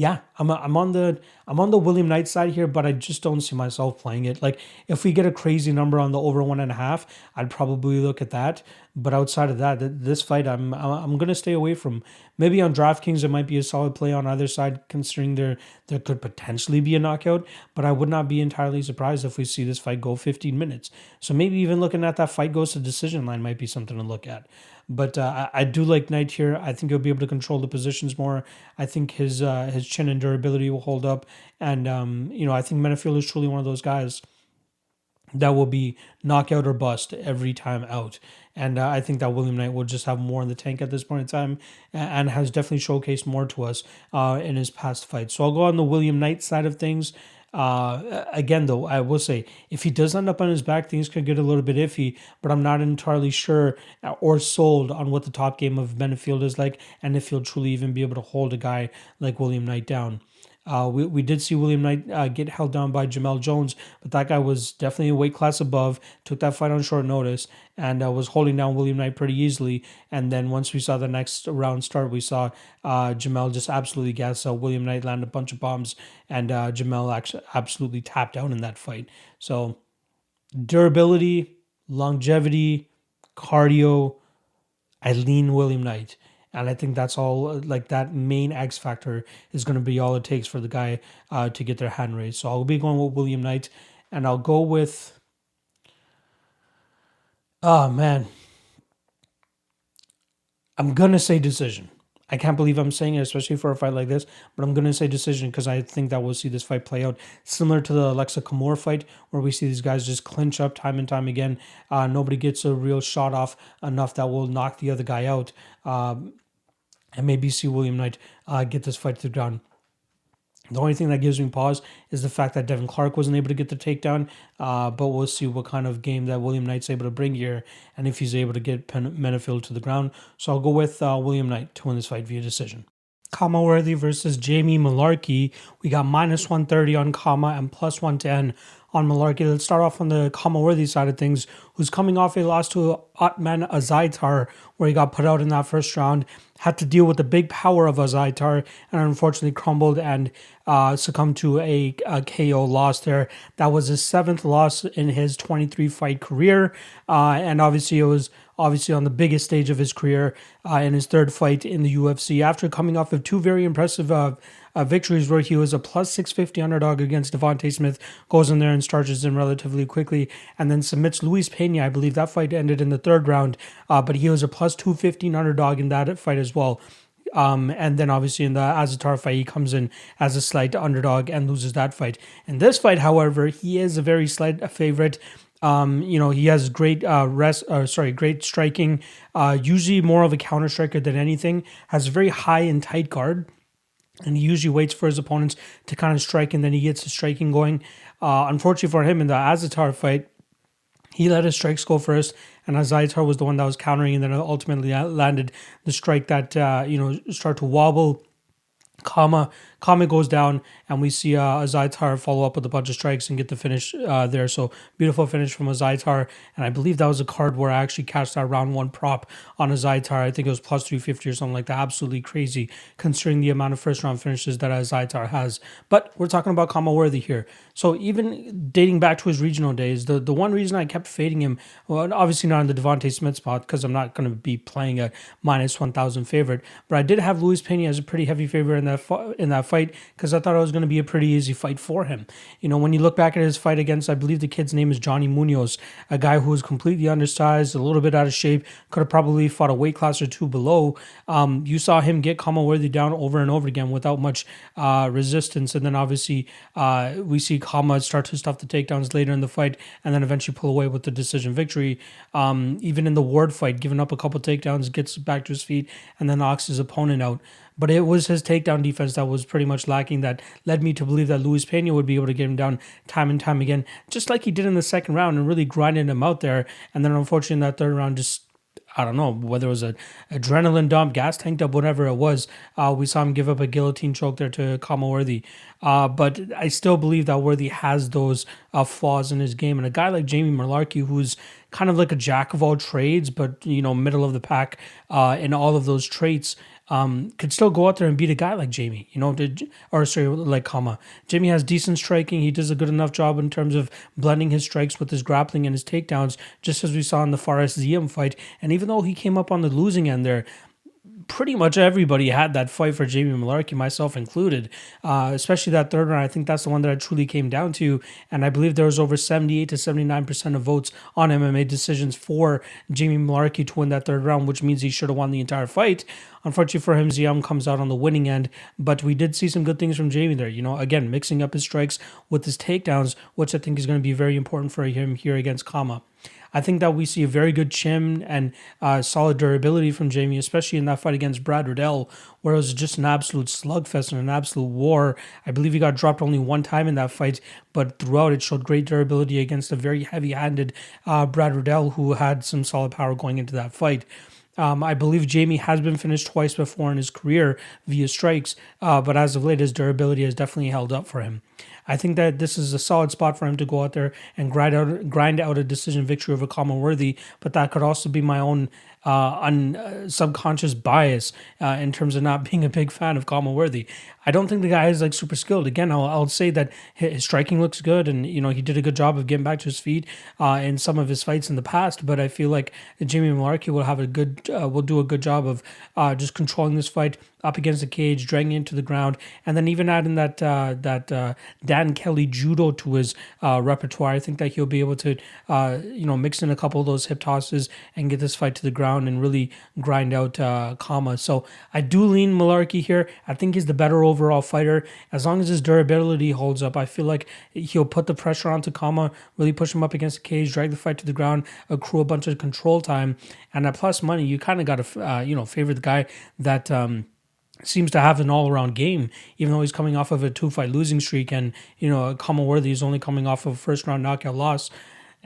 yeah, I'm, I'm on the I'm on the William Knight side here, but I just don't see myself playing it. Like if we get a crazy number on the over one and a half, I'd probably look at that. But outside of that, this fight, I'm I'm gonna stay away from. Maybe on DraftKings, it might be a solid play on either side, considering there there could potentially be a knockout. But I would not be entirely surprised if we see this fight go 15 minutes. So maybe even looking at that fight goes to decision line might be something to look at. But uh, I, I, do like Knight here. I think he'll be able to control the positions more. I think his uh, his chin and durability will hold up, and um, you know I think Menifield is truly one of those guys that will be knockout or bust every time out. And uh, I think that William Knight will just have more in the tank at this point in time and has definitely showcased more to us uh, in his past fights. So I'll go on the William Knight side of things. Uh, again, though, I will say if he does end up on his back, things could get a little bit iffy. But I'm not entirely sure or sold on what the top game of Menifield is like, and if he'll truly even be able to hold a guy like William Knight down. Uh, we, we did see William Knight uh, get held down by Jamel Jones, but that guy was definitely a weight class above, took that fight on short notice, and uh, was holding down William Knight pretty easily. And then once we saw the next round start, we saw uh, Jamel just absolutely gas out. William Knight landed a bunch of bombs, and uh, Jamel actually absolutely tapped out in that fight. So durability, longevity, cardio, I lean William Knight. And I think that's all, like that main X factor is going to be all it takes for the guy uh, to get their hand raised. So I'll be going with William Knight, and I'll go with. Oh, man. I'm to say decision. I can't believe I'm saying it, especially for a fight like this, but I'm going to say decision because I think that we'll see this fight play out similar to the Aleksa Camur fight, where we see these guys just clinch up time and time again. Uh, nobody gets a real shot off enough that will knock the other guy out. Um, and maybe see William Knight uh, get this fight to the ground. The only thing that gives me pause is the fact that Devin Clark wasn't able to get the takedown. Uh, but we'll see what kind of game that William Knight's able to bring here and if he's able to get Pen- Menifield to the ground. So I'll go with uh, William Knight to win this fight via decision. Khama Worthy versus Jamie Mullarkey. We got minus 130 on Khama and plus 110 on Mullarkey. Let's start off on the Khama Worthy side of things, who's coming off a loss to Ottman Azaitar, where he got put out in that first round had to deal with the big power of Azaitar and unfortunately crumbled and uh, succumbed to a, a, KO loss there. That was his seventh loss in his 23 fight career. Uh, and obviously, it was obviously on the biggest stage of his career uh, in his third fight in the UFC after coming off of two very impressive uh, uh, victories where he was a plus 650 underdog against Devonte Smith, goes in there and starches him relatively quickly, and then submits Luis Pena. I believe that fight ended in the third round, uh, but he was a plus 215 underdog in that fight as well. Um, and then obviously in the Azaitar fight, he comes in as a slight underdog and loses that fight. In this fight, however, he is a very slight favorite. Um, you know, he has great uh, rest, uh, sorry, great striking. Uh, usually more of a counter striker than anything. Has a very high and tight guard and he usually waits for his opponents to kind of strike and then he gets the striking going. Uh, unfortunately for him in the Azaitar fight, he let his strikes go first, and Azaitar was the one that was countering, and then ultimately landed the strike that uh, you know start to wobble Khama Khama goes down, and we see uh, Zaitar follow up with a bunch of strikes and get the finish uh, there. So beautiful finish from Azaitar, and I believe that was a card where I actually cashed that round one prop on Azaitar. I think it was plus three fifty or something like that. Absolutely crazy considering the amount of first round finishes that Azaitar has. But we're talking about Khama Worthy here. So even dating back to his regional days, the the one reason I kept fading him, well, obviously not in the Devonte Smith spot because I'm not going to be playing a minus one thousand favorite, but I did have Luis Pena as a pretty heavy favorite in that in that fight because I thought it was going to be a pretty easy fight for him. You know, when you look back at his fight against, I believe the kid's name is Johnny Munoz, a guy who was completely undersized, a little bit out of shape, could have probably fought a weight class or two below. Um, you saw him get Khama Worthy down over and over again without much uh, resistance, and then obviously uh, we see Khama start to stuff the takedowns later in the fight, and then eventually pull away with the decision victory. Um, even in the Ward fight, giving up a couple takedowns, gets back to his feet, and then knocks his opponent out. But it was his takedown defense that was pretty much lacking that led me to believe that Luis Pena would be able to get him down time and time again, just like he did in the second round and really grinding him out there. And then unfortunately in that third round, just I don't know whether it was an adrenaline dump, gas tanked up, whatever it was. Uh, we saw him give up a guillotine choke there to Khama Worthy. Uh, but I still believe that Worthy has those uh, flaws in his game. And a guy like Jamie Mullarkey, who's kind of like a jack of all trades, but you know, middle of the pack uh, in all of those traits, um, could still go out there and beat a guy like Jamie, you know, to, or sorry, like Khama. Jamie has decent striking. He does a good enough job in terms of blending his strikes with his grappling and his takedowns, just as we saw in the Fares Ziam fight. And even though he came up on the losing end there, pretty much everybody had that fight for Jamie Mullarkey, myself included. Uh, especially that third round. I think that's the one that I truly came down to. And I believe there was over 78 to 79% of votes on MMA decisions for Jamie Mullarkey to win that third round, which means he should have won the entire fight. Unfortunately for him, Ziam comes out on the winning end, but we did see some good things from Jamie there. You know, again, mixing up his strikes with his takedowns, which I think is going to be very important for him here against Khama. I think that we see a very good chin and uh, solid durability from Jamie, especially in that fight against Brad Riddell, where it was just an absolute slugfest and an absolute war. I believe he got dropped only one time in that fight, but throughout it showed great durability against a very heavy handed uh, Brad Riddell, who had some solid power going into that fight. Um, I believe Jamie has been finished twice before in his career via strikes, uh, but as of late, his durability has definitely held up for him. I think that this is a solid spot for him to go out there and grind out grind out a decision victory over Khama Worthy, but that could also be my own uh, un, uh, subconscious bias uh, in terms of not being a big fan of Khama Worthy. I don't think the guy is like super skilled. Again, I'll, I'll say that his striking looks good, and you know he did a good job of getting back to his feet uh, in some of his fights in the past. But I feel like Jimmy Mullarkey will have a good, uh, will do a good job of uh, just controlling this fight up against the cage, dragging it to the ground, and then even adding that uh, that uh, Dan Kelly judo to his uh, repertoire. I think that he'll be able to, you know, mix in a couple of those hip tosses and get this fight to the ground and really grind out Khama. So I do lean Mullarkey here. I think he's the better overall fighter. As long as his durability holds up, I feel like he'll put the pressure onto Khama, really push him up against the cage, drag the fight to the ground, accrue a bunch of control time, and at plus money, you kind of got to, uh, you know, favor the guy that. Um, seems to have an all around game, even though he's coming off of a two fight losing streak and, you know, Khama Worthy is only coming off of a first round knockout loss.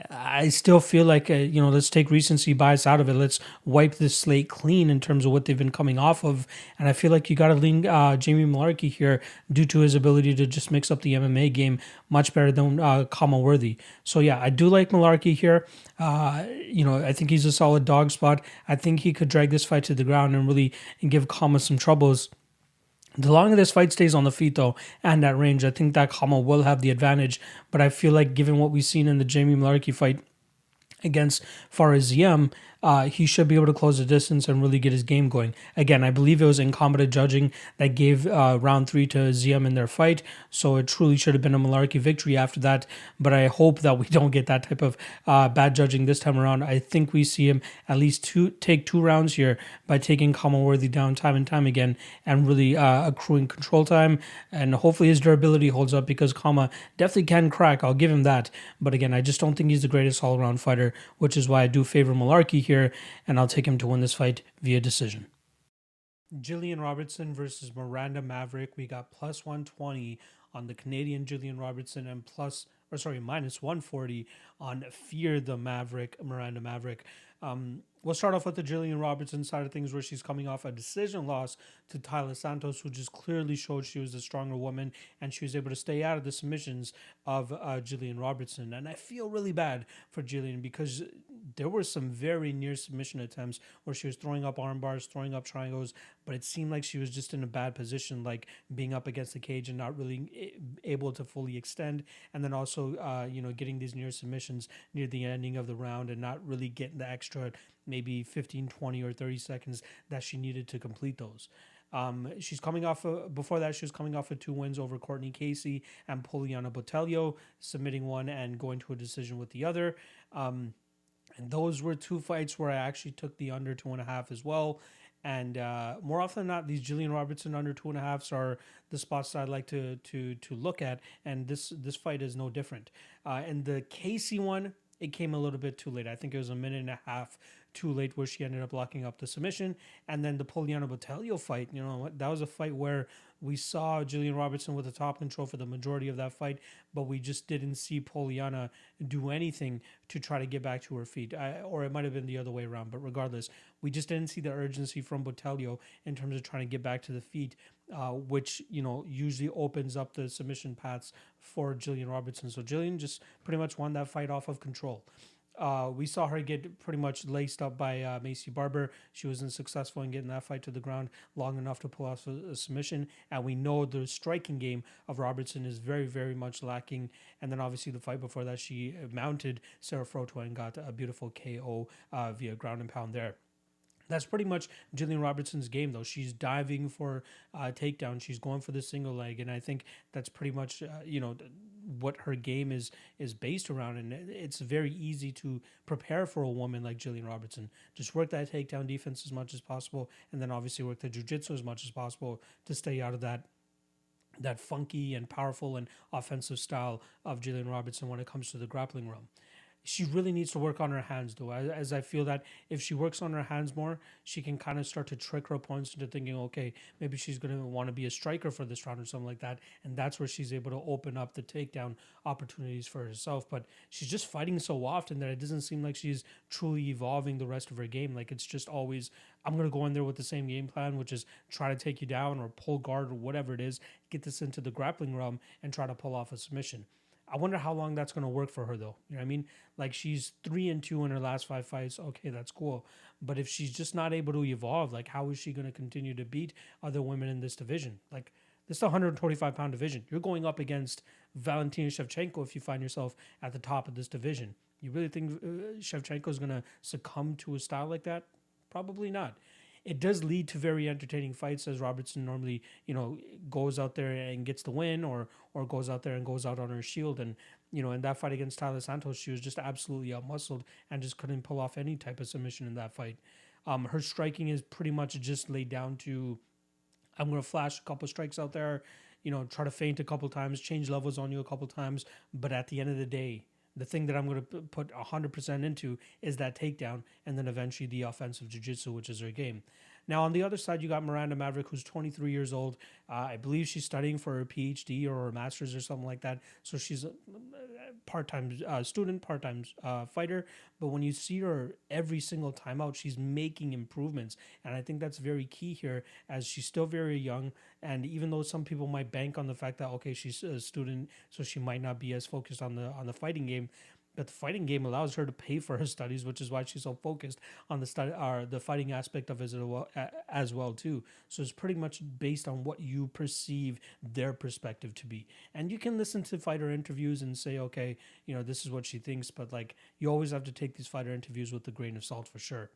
I still feel like, uh, you know, let's take recency bias out of it. Let's wipe this slate clean in terms of what they've been coming off of. And I feel like you got to lean uh, Jamie Mullarkey here due to his ability to just mix up the MMA game much better than uh, Khama Worthy. So, yeah, I do like Mullarkey here. Uh, you know, I think he's a solid dog spot. I think he could drag this fight to the ground and really and give Khama some troubles. The longer this fight stays on the feet, though, and at range, I think that Khama will have the advantage. But I feel like, given what we've seen in the Jamie Mullarkey fight against Fares Ziam, uh, he should be able to close the distance and really get his game going. Again, I believe it was incompetent judging that gave uh, round three to Ziam in their fight, so it truly should have been a Mullarkey victory after that. But I hope that we don't get that type of uh, bad judging this time around. I think we see him at least two take two rounds here by taking Khama Worthy down time and time again and really uh, accruing control time. And hopefully his durability holds up because Khama definitely can crack. I'll give him that. But again, I just don't think he's the greatest all around fighter, which is why I do favor Mullarkey here here, and I'll take him to win this fight via decision. Gillian Robertson versus Miranda Maverick. We got plus 120 on the Canadian Gillian Robertson and plus, or sorry, minus 140 on Fear the Maverick, Miranda Maverick. Um, we'll start off with the Gillian Robertson side of things, where she's coming off a decision loss to Taila Santos, who just clearly showed she was a stronger woman and she was able to stay out of the submissions of uh, Gillian Robertson. And I feel really bad for Gillian because there were some very near submission attempts where she was throwing up arm bars, throwing up triangles, but it seemed like she was just in a bad position, like being up against the cage and not really able to fully extend. And then also, uh, you know, getting these near submissions near the ending of the round and not really getting the extra maybe 15, 20, or 30 seconds that she needed to complete those. Um, she's coming off of, before that, she was coming off of two wins over Courtney Casey and Poliana Botelho, submitting one and going to a decision with the other. Um, and those were two fights where I actually took the under two and a half as well. And uh, more often than not, these Gillian Robertson under two and a halfs are the spots that I like to to to look at. And this this fight is no different. Uh, and the Casey one, it came a little bit too late. I think it was a minute and a half too late where she ended up locking up the submission. And then the Poliana Botelho fight, you know, that was a fight where We saw Gillian Robertson with the top control for the majority of that fight, but we just didn't see Poliana do anything to try to get back to her feet. I, or it might have been the other way around, but regardless, we just didn't see the urgency from Botelho in terms of trying to get back to the feet, uh, which, you know, usually opens up the submission paths for Gillian Robertson. So Gillian just pretty much won that fight off of control. Uh, we saw her get pretty much laced up by uh, Maycee Barber. She wasn't successful in getting that fight to the ground long enough to pull off a, a, submission. And we know the striking game of Robertson is very, very much lacking. And then obviously the fight before that, she mounted Sarah Frota and got a beautiful KO uh, via ground and pound there. That's pretty much Gillian Robertson's game, though. She's diving for uh, takedown. She's going for the single leg, and I think that's pretty much uh, you know what her game is is based around. And it's very easy to prepare for a woman like Gillian Robertson. Just work that takedown defense as much as possible, and then obviously work the jujitsu as much as possible to stay out of that that funky and powerful and offensive style of Gillian Robertson when it comes to the grappling realm she really needs to work on her hands though. As, as, i feel that if she works on her hands more she can kind of start to trick her opponents into thinking okay maybe she's going to want to be a striker for this round or something like that and that's where she's able to open up the takedown opportunities for herself. But she's just fighting so often that it doesn't seem like she's truly evolving the rest of her game. Like it's just always i'm going to go in there with the same game plan which is try to take you down or pull guard or whatever it is get this into the grappling realm and try to pull off a submission I wonder how long that's going to work for her, though. You know what I mean? Like she's three and two in her last five fights. Okay, that's cool. But if she's just not able to evolve, like how is she going to continue to beat other women in this division? Like this is a 125 pound division. You're going up against Valentina Shevchenko if you find yourself at the top of this division. You really think uh, Shevchenko is going to succumb to a style like that? Probably not it does lead to very entertaining fights as Robertson normally, you know, goes out there and gets the win or or goes out there and goes out on her shield. And, you know, in that fight against Taila Santos, she was just absolutely outmuscled and just couldn't pull off any type of submission in that fight. Um, her striking is pretty much just laid down to I'm to flash a couple strikes out there, you know, try to feint a couple times, change levels on you a couple times. But at the end of the day, the thing that I'm going to put 100% into is that takedown and then eventually the offensive jiu-jitsu, which is her game. Now, on the other side, you got Miranda Maverick, who's 23 years old. Uh, I believe she's studying for her PhD or her master's or something like that. So she's a part-time uh, student, part-time uh, fighter. But when you see her every single time out, she's making improvements. And I think that's very key here as she's still very young. And even though some people might bank on the fact that, okay, she's a student, so she might not be as focused on the on the fighting game, but the fighting game allows her to pay for her studies, which is why she's so focused on the study or uh, the fighting aspect of it as well, as well too. So it's pretty much based on what you perceive their perspective to be, and you can listen to fighter interviews and say, okay, you know, this is what she thinks, but like you always have to take these fighter interviews with a grain of salt for sure.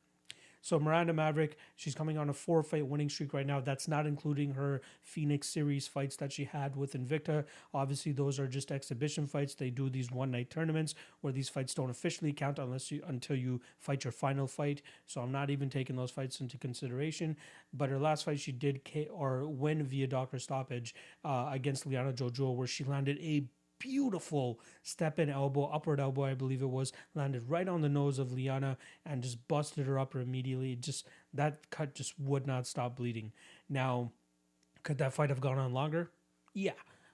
So Miranda Maverick, she's coming on a four fight winning streak right now. That's not including her Phoenix Series fights that she had with Invicta. Obviously, those are just exhibition fights. They do these one night tournaments where these fights don't officially count unless you until you fight your final fight. So I'm not even taking those fights into consideration. But her last fight, she did K- or win via doctor stoppage uh, against Liana Jojua, where she landed a beautiful step in elbow, upward elbow, I believe it was, landed right on the nose of Liana and just busted her upper immediately. Just that cut just would not stop bleeding. Now, could that fight have gone on longer? Yeah.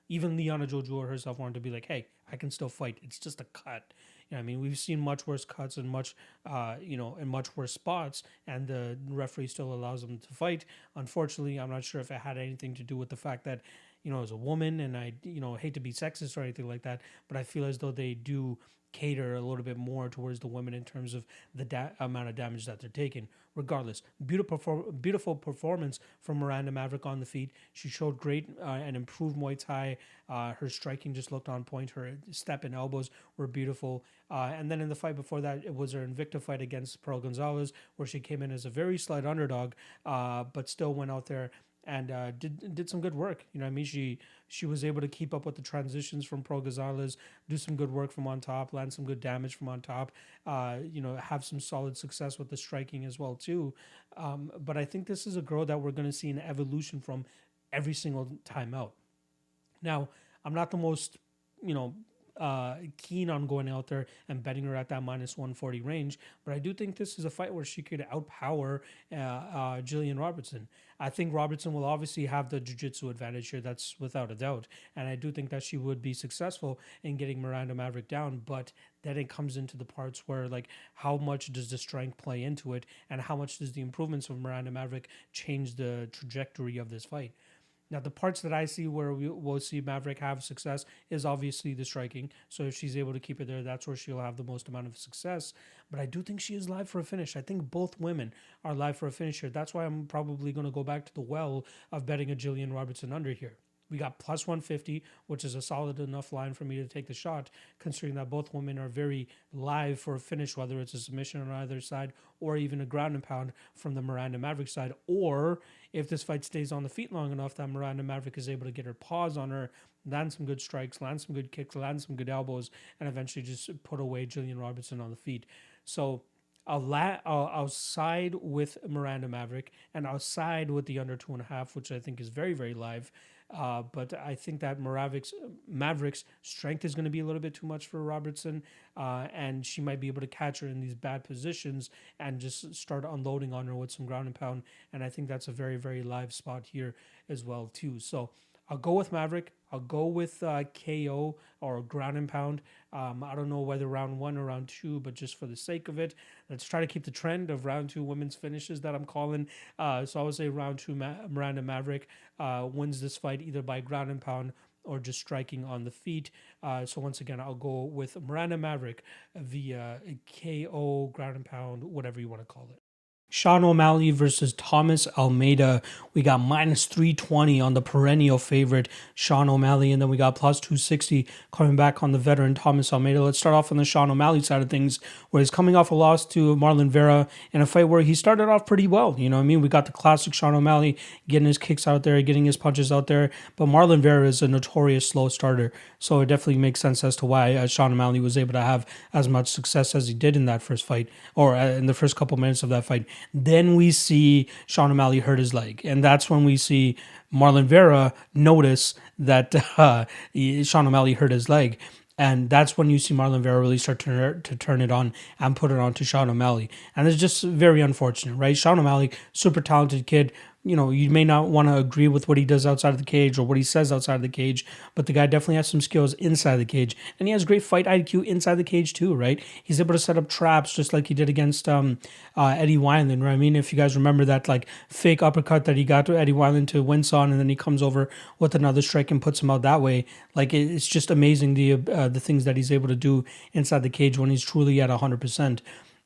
Even Liana Jojua herself wanted to be like, hey, I can still fight. It's just a cut. You know, I mean, we've seen much worse cuts and much, uh, you know, in much worse spots, and the referee still allows them to fight. Unfortunately, I'm not sure if it had anything to do with the fact that you know, as a woman, and I, you know, hate to be sexist or anything like that, but I feel as though they do cater a little bit more towards the women in terms of the da- amount of damage that they're taking. Regardless, beautiful, beautiful performance from Miranda Maverick on the feet. She showed great uh, and improved Muay Thai. Uh, her striking just looked on point. Her step and elbows were beautiful. Uh, and then in the fight before that, it was her Invicta fight against Pearl Gonzalez, where she came in as a very slight underdog, uh, but still went out there and uh, did did some good work. You know, I mean, she she was able to keep up with the transitions from Pearl Gonzalez, do some good work from on top, land some good damage from on top. Uh, you know, have some solid success with the striking as well too. Um, but I think this is a girl that we're going to see an evolution from every single time out. Now, I'm not the most you know uh, keen on going out there and betting her at that minus 140 range, but I do think this is a fight where she could outpower uh, uh, Gillian Robertson. I think Robertson will obviously have the jiu-jitsu advantage here. That's without a doubt, and I do think that she would be successful in getting Miranda Maverick down. But then it comes into the parts where like how much does the strength play into it, and how much does the improvements of Miranda Maverick change the trajectory of this fight? Now, the parts that I see where we will see Maverick have success is obviously the striking. So if she's able to keep it there, that's where she'll have the most amount of success. But I do think she is live for a finish. I think both women are live for a finish here. That's why I'm probably going to go back to the well of betting a Gillian Robertson under here. We got plus 150, which is a solid enough line for me to take the shot, considering that both women are very live for a finish, whether it's a submission on either side or even a ground and pound from the Miranda Maverick side. Or if this fight stays on the feet long enough that Miranda Maverick is able to get her paws on her, land some good strikes, land some good kicks, land some good elbows, and eventually just put away Gillian Robertson on the feet. So I'll, la- I'll, I'll side with Miranda Maverick and I'll side with the under two and a half, which I think is very, very live. Uh, but I think that Maverick's, Maverick's strength is going to be a little bit too much for Robertson, uh, and she might be able to catch her in these bad positions and just start unloading on her with some ground and pound. And I think that's a very, very live spot here as well too. So I'll go with Maverick. I'll go with uh, KO or ground and pound. Um, I don't know whether round one or round two, but just for the sake of it, let's try to keep the trend of round two women's finishes that I'm calling. Uh, so I would say round two, Ma- Miranda Maverick uh, wins this fight either by ground and pound or just striking on the feet. Uh, so once again, I'll go with Miranda Maverick via KO, ground and pound, whatever you want to call it. Sean O'Malley versus Thomas Almeida. We got minus 320 on the perennial favorite, Sean O'Malley, and then we got plus 260 coming back on the veteran Thomas Almeida. Let's start off on the Sean O'Malley side of things, where he's coming off a loss to Marlon Vera in a fight where he started off pretty well. You know what I mean? We got the classic Sean O'Malley getting his kicks out there, getting his punches out there, but Marlon Vera is a notorious slow starter, so it definitely makes sense as to why uh, Sean O'Malley was able to have as much success as he did in that first fight, or uh, in the first couple minutes of that fight. Then we see Sean O'Malley hurt his leg, and that's when we see Marlon Vera notice that uh, Sean O'Malley hurt his leg. And that's when you see Marlon Vera really start to, to turn it on and put it on to Sean O'Malley. And it's just very unfortunate, right? Sean O'Malley, super talented kid, you know, you may not want to agree with what he does outside of the cage or what he says outside of the cage, but the guy definitely has some skills inside the cage. And he has great fight IQ inside the cage too, right? He's able to set up traps just like he did against um, uh, Eddie Wineland, right? I mean, if you guys remember that like fake uppercut that he got to Eddie Wineland to wince on, and then he comes over with another strike and puts him out that way. Like it's just amazing the uh, the things that he's able to do inside the cage when he's truly at 100%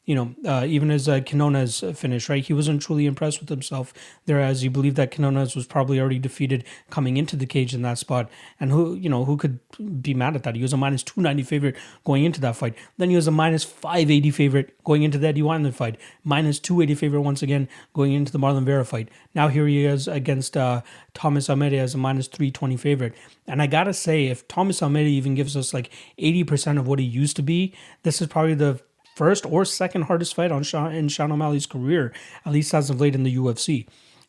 you know, uh, even as uh, Quinones finish, right? He wasn't truly impressed with himself there, as he believed that Quinones was probably already defeated coming into the cage in that spot. And who, you know, who could be mad at that? He was a minus 290 favorite going into that fight. Then he was a minus 580 favorite going into the Eddie fight, minus 280 favorite once again going into the Marlon Vera fight. Now here he is against uh, Thomas Almeida as a minus 320 favorite. And I gotta say, if Thomas Almeida even gives us like 80% of what he used to be, this is probably the first or second hardest fight on Sean, in Sean O'Malley's career, at least as of late in the UFC.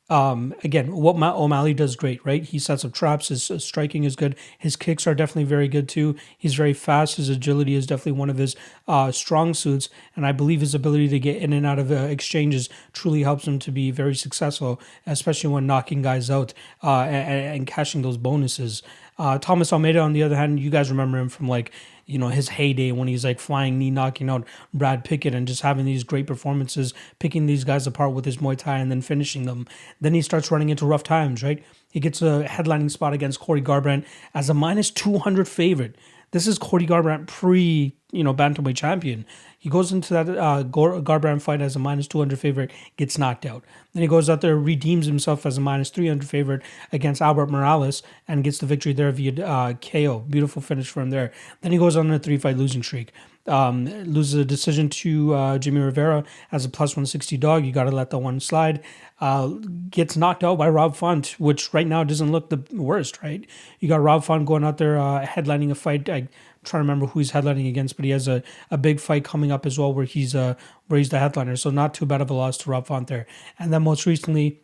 Um, again, what Ma- O'Malley does great, right? He sets up traps. His striking is good. His kicks are definitely very good too. He's very fast. His agility is definitely one of his uh, strong suits, and I believe his ability to get in and out of uh, exchanges truly helps him to be very successful, especially when knocking guys out uh, and, and, cashing those bonuses. Uh, Thomas Almeida, on the other hand, you guys remember him from like you know his heyday when he's like flying knee knocking out Brad Pickett and just having these great performances, picking these guys apart with his Muay Thai and then finishing them. Then he starts running into rough times, right? He gets a headlining spot against Cody Garbrandt as a minus 200 favorite. This is Cody Garbrandt pre, you know, bantamweight champion. He goes into that uh, Garbrandt fight as a minus 200 favorite, gets knocked out. Then he goes out there, redeems himself as a minus 300 favorite against Albert Morales and gets the victory there via uh, KO. Beautiful finish for him there. Then he goes on a three fight losing streak. Um, loses a decision to uh, Jimmy Rivera as a plus 160 dog. You got to let that one slide. Uh, gets knocked out by Rob Font, which right now doesn't look the worst, right? You got Rob Font going out there uh, headlining a fight. I, trying to remember who he's headlining against, but he has a, a big fight coming up as well where he's uh where he's the headliner. So not too bad of a loss to Rob Font there. And then most recently,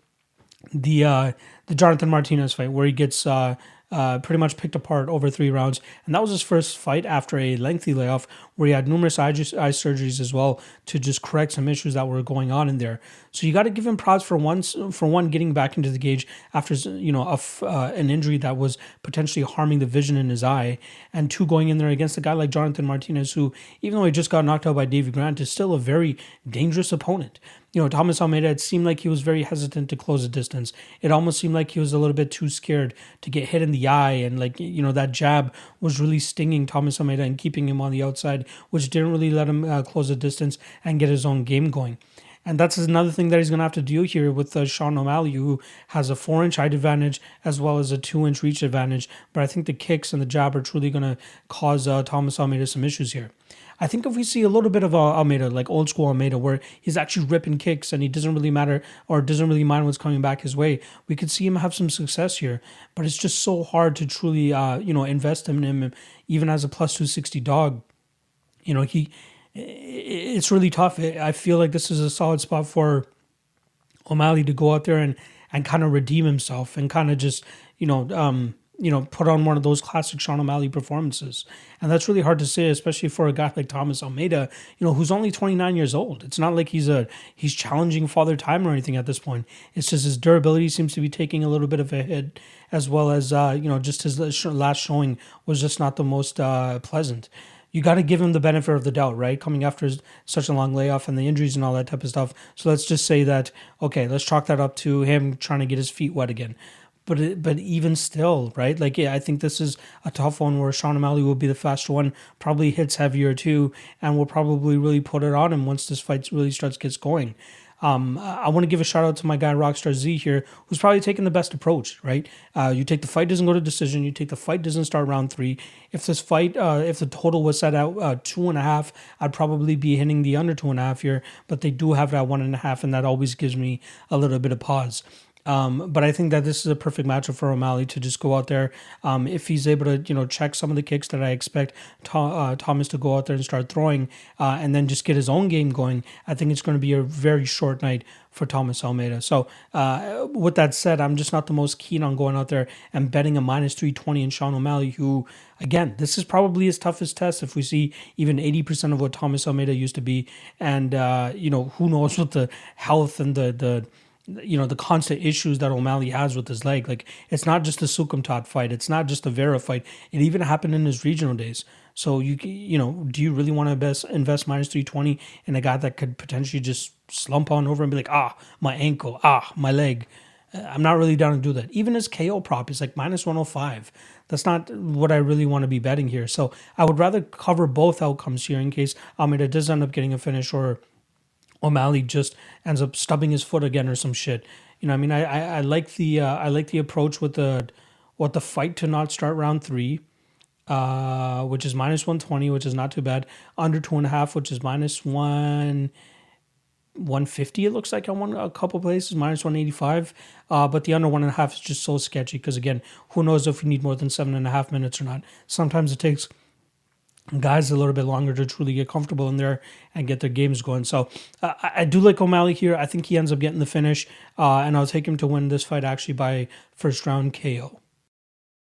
the uh the Jonathan Martinez fight where he gets uh uh, pretty much picked apart over three rounds. And that was his first fight after a lengthy layoff where he had numerous eye, eye surgeries as well to just correct some issues that were going on in there. So you got to give him props for once for one getting back into the cage after you know a, uh, an injury that was potentially harming the vision in his eye, and two going in there against a guy like Jonathan Martinez, who even though he just got knocked out by Davey Grant, is still a very dangerous opponent you know, Thomas Almeida, it seemed like he was very hesitant to close the distance. It almost seemed like he was a little bit too scared to get hit in the eye. And, like, you know, that jab was really stinging Thomas Almeida and keeping him on the outside, which didn't really let him uh, close the distance and get his own game going. And that's another thing that he's going to have to deal here with uh, Sean O'Malley, who has a four inch height advantage as well as a two inch reach advantage. But I think the kicks and the jab are truly going to cause uh, Thomas Almeida some issues here. I think if we see a little bit of uh, Almeida, like old school Almeida, where he's actually ripping kicks and he doesn't really matter or doesn't really mind what's coming back his way, we could see him have some success here. But it's just so hard to truly, uh, you know, invest in him, even as a plus 260 dog. You know, he, it's really tough. I feel like this is a solid spot for O'Malley to go out there and, and kind of redeem himself and kind of just, you know, um, you know, put on one of those classic Sean O'Malley performances. And that's really hard to say, especially for a guy like Thomas Almeida, you know, who's only 29 years old. It's not like he's a he's challenging father time or anything at this point. It's just his durability seems to be taking a little bit of a hit, as well as uh, you know, just his last showing was just not the most uh, pleasant. You got to give him the benefit of the doubt, right? Coming after such a long layoff and the injuries and all that type of stuff. So let's just say that okay, let's chalk that up to him trying to get his feet wet again but but even still, right? Like, yeah, I think this is a tough one where Sean O'Malley will be the faster one, probably hits heavier too, and will probably really put it on him once this fight really starts gets going. Um, I want to give a shout out to my guy Rockstar Z here, who's probably taking the best approach. Right, uh, you take the fight doesn't go to decision. You take the fight doesn't start round three. If this fight, uh, if the total was set out uh, two and a half, I'd probably be hitting the under two and a half here. But they do have that one and a half, and that always gives me a little bit of pause. Um, but I think that this is a perfect matchup for O'Malley to just go out there. Um, if he's able to, you know, check some of the kicks that I expect uh, Thomas to go out there and start throwing, uh, and then just get his own game going, I think it's going to be a very short night for Thomas Almeida. So, uh, with that said, I'm just not the most keen on going out there and betting a minus 320 in Sean O'Malley, who, again, this is probably his toughest test if we see even 80% of what Thomas Almeida used to be. And, uh, you know, who knows what the health and the, the, you know the constant issues that O'Malley has with his leg. Like it's not just a Soukhamthath fight. It's not just the Vera fight. It even happened in his regional days. So you you know, do you really want to invest invest minus three twenty in a guy that could potentially just slump on over and be like, ah, my ankle, ah, my leg. Uh, I'm not really down to do that. Even his KO prop is like minus 105. That's not what I really want to be betting here. So I would rather cover both outcomes here in case Almeida does end up getting a finish or O'Malley just ends up stubbing his foot again or some shit. You know, I mean, I I, I like the uh, I like the approach with the what the fight to not start round three, uh, which is minus one twenty, which is not too bad. Under two and a half, which is minus one. 150 it looks like on one a couple places minus 185 uh, but the under one and a half is just so sketchy because again who knows if we need more than seven and a half minutes or not sometimes it takes guys a little bit longer to truly get comfortable in there and get their games going. So uh, I do like O'Malley here. I think he ends up getting the finish, uh, and I'll take him to win this fight actually by first round KO.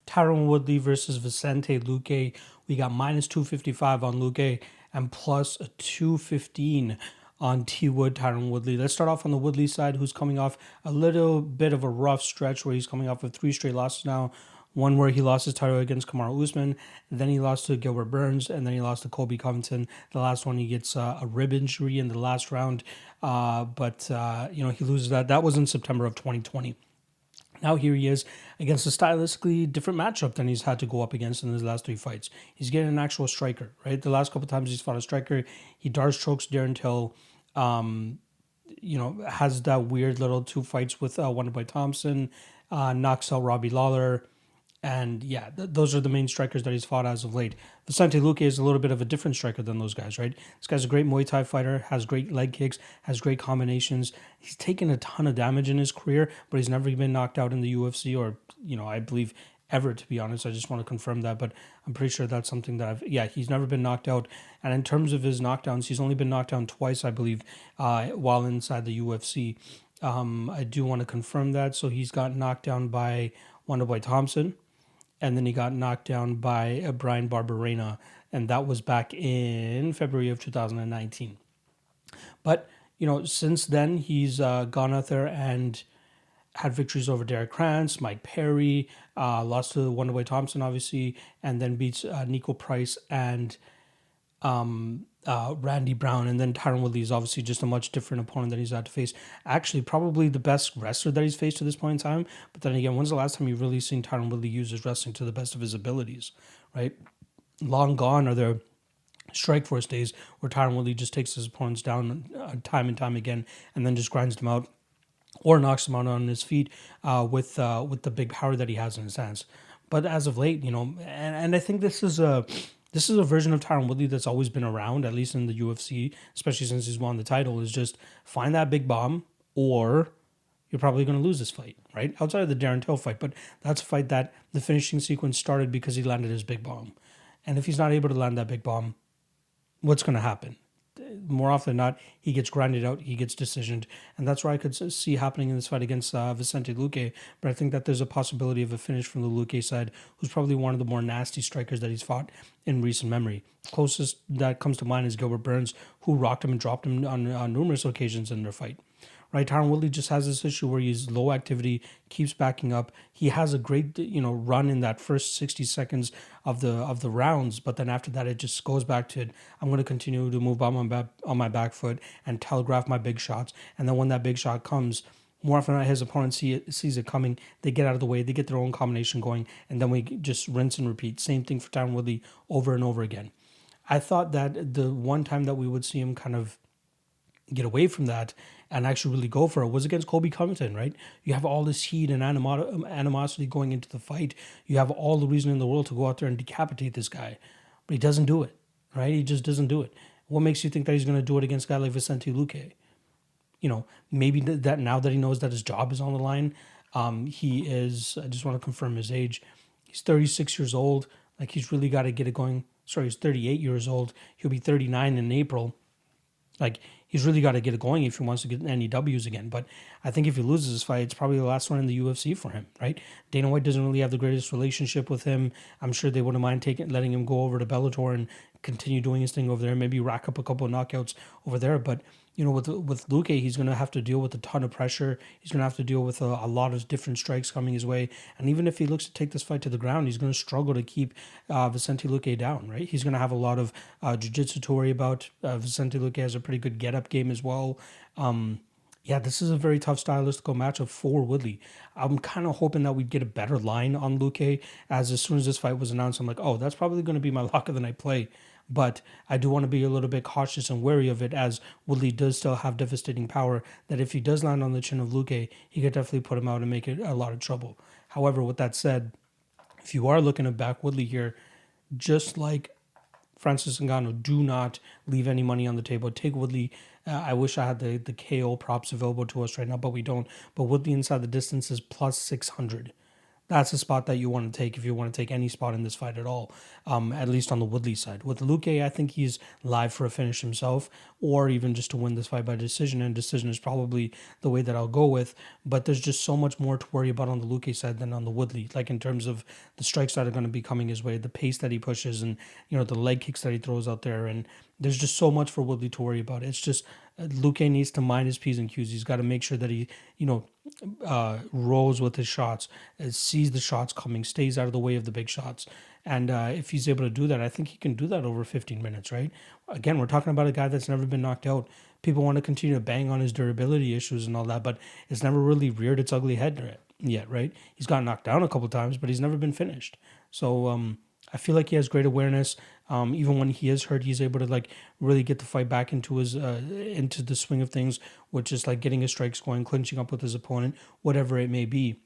Tyron Woodley versus Vicente Luque. We got minus 255 on Luque and plus a 215 on T Wood, Tyron Woodley. Let's start off on the Woodley side, who's coming off a little bit of a rough stretch where he's coming off of three straight losses now one where he lost his title against Kamaru Usman, then he lost to Gilbert Burns, and then he lost to Colby Covington. The last one, he gets uh, a rib injury in the last round, uh, but uh, you know he loses that. That was in September of 2020. Now here he is against a stylistically different matchup than he's had to go up against in his last three fights. He's getting an actual striker, right? The last couple times he's fought a striker, he darts chokes Darren Till. Um, you know, has that weird little two fights with uh, Wonderboy Thompson, uh, knocks out Robbie Lawler, and yeah, th- those are the main strikers that he's fought as of late. Vicente Luque is a little bit of a different striker than those guys, right? This guy's a great Muay Thai fighter, has great leg kicks, has great combinations. He's taken a ton of damage in his career, but he's never been knocked out in the UFC or, you know, I believe ever, to be honest. I just want to confirm that, but I'm pretty sure that's something that I've, yeah, he's never been knocked out. And in terms of his knockdowns, he's only been knocked down twice, I believe, uh, while inside the UFC. Um, I do want to confirm that. So he's got knocked down by Wonderboy Thompson and then he got knocked down by uh, Bryan Barberena, and that was back in February of 2019. But you know, since then he's uh, gone out there and had victories over Derrick Krantz, Mike Perry, uh, lost to Wonderboy Thompson, obviously, and then beats uh, Niko Price and um, uh, Randy Brown. And then Tyron Woodley is obviously just a much different opponent that he's had to face. Actually, probably the best wrestler that he's faced to this point in time. But then again, when's the last time you've really seen Tyron Woodley use his wrestling to the best of his abilities, right? Long gone are there Strikeforce days where Tyron Woodley just takes his opponents down uh, time and time again and then just grinds them out or knocks them out on his feet uh, with uh, with the big power that he has in his hands. But as of late, you know, and, and I think this is a this is a version of Tyron Woodley that's always been around, at least in the UFC, especially since he's won the title. Is just find that big bomb, or you're probably going to lose this fight, right? Outside of the Darren Till fight, but that's a fight that the finishing sequence started because he landed his big bomb, and if he's not able to land that big bomb, what's going to happen? More often than not, he gets grinded out, he gets decisioned, and that's where I could see happening in this fight against uh, Vicente Luque. But I think that there's a possibility of a finish from the Luque side, who's probably one of the more nasty strikers that he's fought in recent memory. Closest that comes to mind is Gilbert Burns, who rocked him and dropped him on, on numerous occasions in their fight right? Tyron Woodley just has this issue where he's low activity, keeps backing up. He has a great, you know, run in that first 60 seconds of the of the rounds, but then after that, it just goes back to I'm going to continue to move on my back, on my back foot and telegraph my big shots. And then when that big shot comes, more often than not, his opponent see it, sees it coming. They get out of the way. They get their own combination going, and then we just rinse and repeat. Same thing for Tyron Woodley over and over again. I thought that the one time that we would see him kind of get away from that and actually really go for it was against Colby Covington, right? You have all this heat and animo- animosity going into the fight. You have all the reason in the world to go out there and decapitate this guy, but he doesn't do it, right? He just doesn't do it. What makes you think that he's going to do it against a guy like Vicente Luque? You know, maybe that now that he knows that his job is on the line, um, he is. I just want to confirm his age. He's 36 years old. Like he's really got to get it going. Sorry, he's 38 years old. He'll be 39 in April. Like he's really got to get it going if he wants to get any W's again. But I think if he loses this fight, it's probably the last one in the UFC for him, right? Dana White doesn't really have the greatest relationship with him. I'm sure they wouldn't mind taking letting him go over to Bellator and continue doing his thing over there, maybe rack up a couple of knockouts over there. But you know, with with Luque, he's going to have to deal with a ton of pressure. He's going to have to deal with a, a, lot of different strikes coming his way. And even if he looks to take this fight to the ground, he's going to struggle to keep uh, Vicente Luque down, right? He's going to have a lot of uh, jiu-jitsu to worry about. Uh, Vicente Luque has a pretty good get-up game as well. Um, yeah, this is a very tough stylistical matchup for Woodley. I'm kind of hoping that we'd get a better line on Luque. As as soon as this fight was announced, I'm like, oh, that's probably going to be my lock of the night play but I do want to be a little bit cautious and wary of it as Woodley does still have devastating power that if he does land on the chin of Luque, he could definitely put him out and make it a lot of trouble. However, with that said, if you are looking to back Woodley here, just like Francis Ngannou, do not leave any money on the table. Take Woodley. Uh, I wish I had the, the KO props available to us right now, but we don't. But Woodley inside the distance is plus 600 that's a spot that you want to take if you want to take any spot in this fight at all, um, at least on the Woodley side. With Luque, I think he's live for a finish himself, or even just to win this fight by decision. And decision is probably the way that I'll go with. But there's just so much more to worry about on the Luque side than on the Woodley, like in terms of the strikes that are going to be coming his way, the pace that he pushes, and you know the leg kicks that he throws out there, and there's just so much for Woodley to worry about. It's just Luque needs to mind his p's and q's. He's got to make sure that he, you know, uh, rolls with his shots, uh, sees the shots coming, stays out of the way of the big shots. And uh, if he's able to do that, I think he can do that over 15 minutes, right? Again, we're talking about a guy that's never been knocked out. People want to continue to bang on his durability issues and all that, but it's never really reared its ugly head yet, right? He's got knocked down a couple times, but he's never been finished. So um, I feel like he has great awareness. Um, even when he is hurt, he's able to like really get the fight back into his uh, into the swing of things, which is like getting his strikes going, clinching up with his opponent, whatever it may be.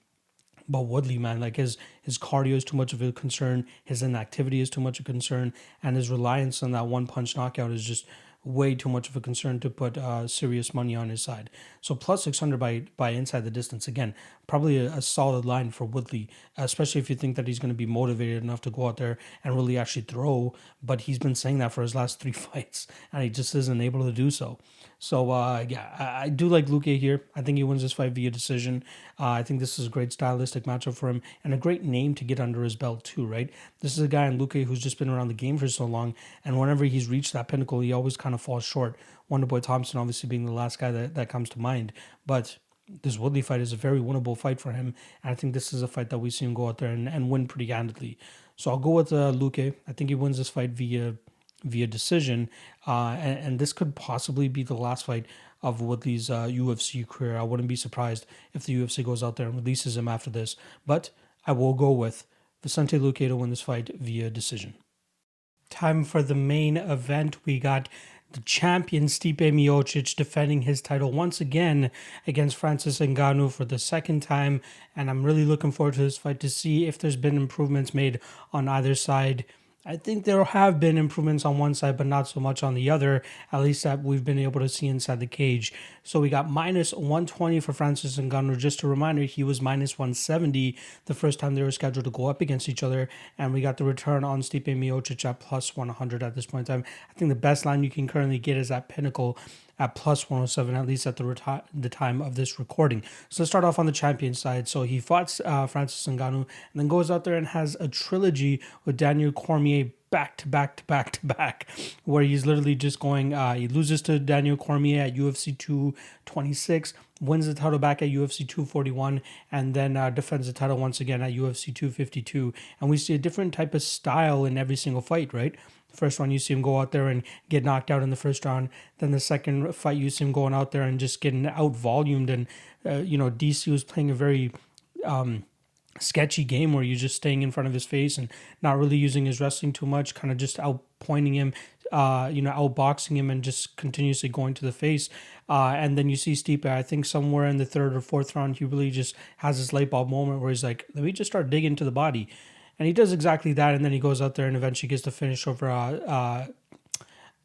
But Woodley, man, like his his cardio is too much of a concern, his inactivity is too much of a concern, and his reliance on that one punch knockout is just way too much of a concern to put uh, serious money on his side. So plus 600 by by inside the distance again, probably a, a solid line for Woodley, especially if you think that he's going to be motivated enough to go out there and really actually throw. But he's been saying that for his last three fights, and he just isn't able to do so. So uh, yeah, I, I, do like Luque here. I think he wins this fight via decision. Uh, I think this is a great stylistic matchup for him and a great name to get under his belt too. Right, this is a guy in Luque who's just been around the game for so long, and whenever he's reached that pinnacle, he always kind of falls short. Wonderboy Thompson obviously being the last guy that, that comes to mind, but this Woodley fight is a very winnable fight for him. And I think this is a fight that we see him go out there and, and win pretty handedly. So I'll go with uh, Luque. I think he wins this fight via via decision, uh, and, and, this could possibly be the last fight of Woodley's uh, UFC career. I wouldn't be surprised if the UFC goes out there and releases him after this, but I will go with Vicente Luque to win this fight via decision. Time for the main event. We got the champion Stipe Miocic defending his title once again against Francis Ngannou for the second time, and I'm really looking forward to this fight to see if there's been improvements made on either side. I think there have been improvements on one side, but not so much on the other, at least that we've been able to see inside the cage. So we got minus 120 for Francis Ngannou. Just a reminder, he was minus 170 the first time they were scheduled to go up against each other. And we got the return on Stipe Miocic at plus 100 at this point in time. I think the best line you can currently get is at Pinnacle at plus 107, at least at the reti- the time of this recording. So let's start off on the champion side. So he fought uh, Francis Ngannou and then goes out there and has a trilogy with Daniel Cormier back to back to back to back, where he's literally just going, uh, he loses to Daniel Cormier at UFC 226, wins the title back at UFC 241, and then uh, defends the title once again at UFC 252. And we see a different type of style in every single fight, right? First one, you see him go out there and get knocked out in the first round. Then the second fight, you see him going out there and just getting out volumed. And, uh, you know, DC was playing a very um, sketchy game where you're just staying in front of his face and not really using his wrestling too much, kind of just out pointing him, uh, you know, outboxing him and just continuously going to the face. Uh, and then you see Stipe, I think somewhere in the third or fourth round, he really just has this light bulb moment where he's like, let me just start digging to the body and he does exactly that, and then he goes out there and eventually gets the finish over uh, uh,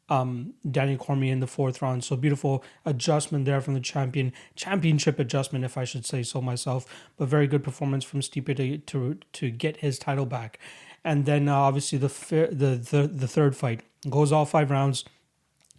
um, Daniel Cormier in the fourth round. So beautiful adjustment there from the champion, championship adjustment, if I should say so myself. But very good performance from Stipe to to, to get his title back, and then uh, obviously the, the the the third fight goes all five rounds.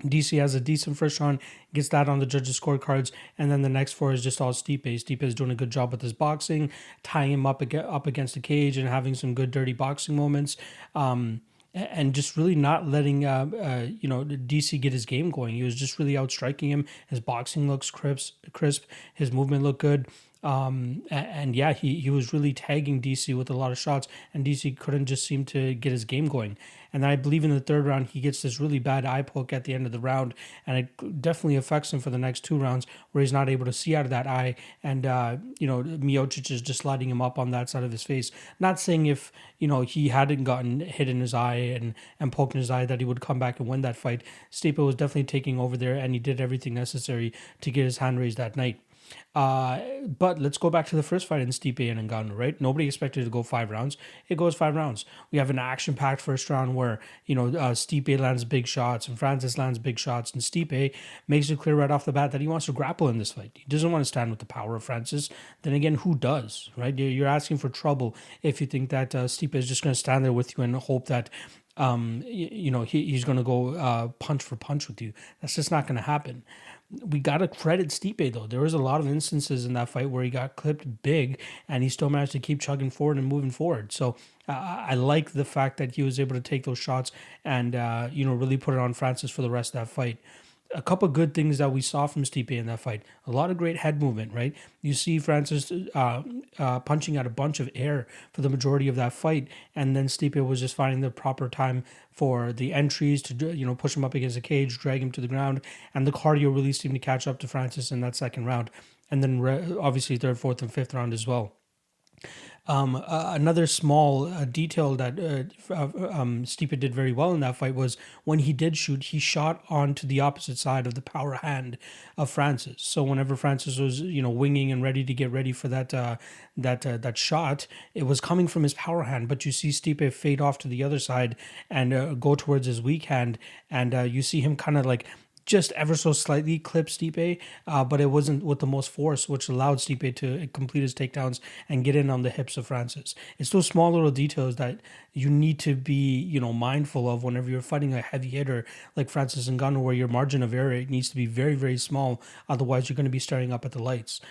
DC has a decent first round, gets that on the judges' scorecards, and then the next four is just all Stipe. Stipe is doing a good job with his boxing, tying him up up against the cage and having some good dirty boxing moments. Um, and just really not letting uh, uh, you know DC get his game going. He was just really outstriking him. His boxing looks crisp, crisp. His movement looked good. Um, and, and, yeah, he, he was really tagging DC with a lot of shots, and DC couldn't just seem to get his game going. And I believe in the third round, he gets this really bad eye poke at the end of the round, and it definitely affects him for the next two rounds where he's not able to see out of that eye. And, uh, you know, Miocic is just lighting him up on that side of his face. Not saying if, you know, he hadn't gotten hit in his eye and, and poked in his eye that he would come back and win that fight. Stipe was definitely taking over there, and he did everything necessary to get his hand raised that night. Uh, but let's go back to the first fight in Stipe and Ngannou, right? Nobody expected to go five rounds. It goes five rounds. We have an action-packed first round where you know uh, Stipe lands big shots and Francis lands big shots, and Stipe makes it clear right off the bat that he wants to grapple in this fight. He doesn't want to stand with the power of Francis. Then again, who does, right? You're asking for trouble if you think that uh, Stipe is just going to stand there with you and hope that um, you, you know he, he's going to go uh, punch for punch with you. That's just not going to happen we got to credit Stipe though. There was a lot of instances in that fight where he got clipped big, and he still managed to keep chugging forward and moving forward. So uh, I like the fact that he was able to take those shots and uh, you know really put it on Francis for the rest of that fight a couple good things that we saw from Stipe in that fight. A lot of great head movement, right? You see Francis uh, uh, punching out a bunch of air for the majority of that fight, and then Stipe was just finding the proper time for the entries to you know push him up against the cage, drag him to the ground, and the cardio really seemed to catch up to Francis in that second round, and then re- obviously third, fourth, and fifth round as well. Um, uh, another small uh, detail that uh, uh, um, Stipe did very well in that fight was when he did shoot, he shot onto the opposite side of the power hand of Francis. So whenever Francis was, you know, winging and ready to get ready for that uh, that uh, that shot, it was coming from his power hand. But you see Stipe fade off to the other side and go towards his weak hand, and you see him kind of like just ever so slightly clipped Stipe, uh, but it wasn't with the most force, which allowed Stipe to complete his takedowns and get in on the hips of Francis. It's those small little details that you need to be, you know, mindful of whenever you're fighting a heavy hitter like Francis Ngannou, where your margin of error needs to be very, very small. Otherwise, you're going to be staring up at the lights.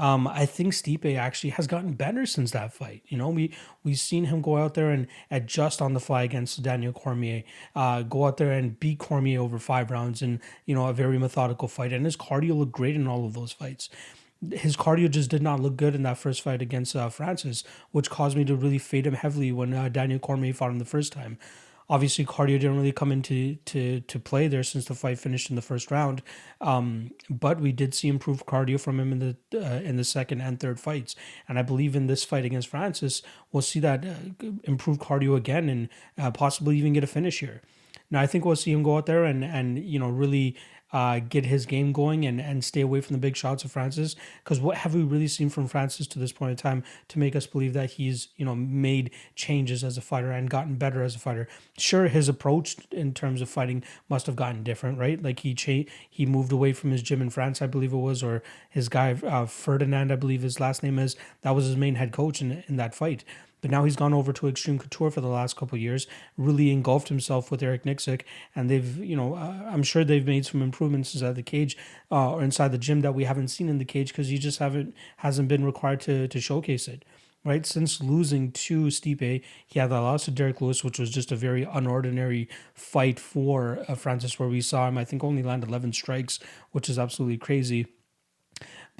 Um, I think Stipe actually has gotten better since that fight. You know, we we've seen him go out there and adjust on the fly against Daniel Cormier, uh, go out there and beat Cormier over five rounds in you know a very methodical fight, and his cardio looked great in all of those fights. His cardio just did not look good in that first fight against uh, Francis, which caused me to really fade him heavily when uh, Daniel Cormier fought him the first time. Obviously, cardio didn't really come into to to play there since the fight finished in the first round. Um, but we did see improved cardio from him in the uh, in the second and third fights, and I believe in this fight against Francis, we'll see that uh, improved cardio again and uh, possibly even get a finish here. Now I think we'll see him go out there and and you know really uh, get his game going and, and stay away from the big shots of Francis. Because what have we really seen from Francis to this point in time to make us believe that he's you know made changes as a fighter and gotten better as a fighter? Sure, his approach in terms of fighting must have gotten different, right? Like he cha- he moved away from his gym in France, I believe it was, or his guy uh, Ferdinand, I believe his last name is. That was his main head coach in in that fight. But now he's gone over to Extreme Couture for the last couple years, really engulfed himself with Eric Nicksick, and they've, you know, uh, I'm sure they've made some improvements inside the cage uh, or inside the gym that we haven't seen in the cage because he just haven't hasn't been required to to showcase it. Right since losing to Stipe, he had that loss to Derrick Lewis, which was just a very unordinary fight for uh, Francis, where we saw him, I think, only land 11 strikes, which is absolutely crazy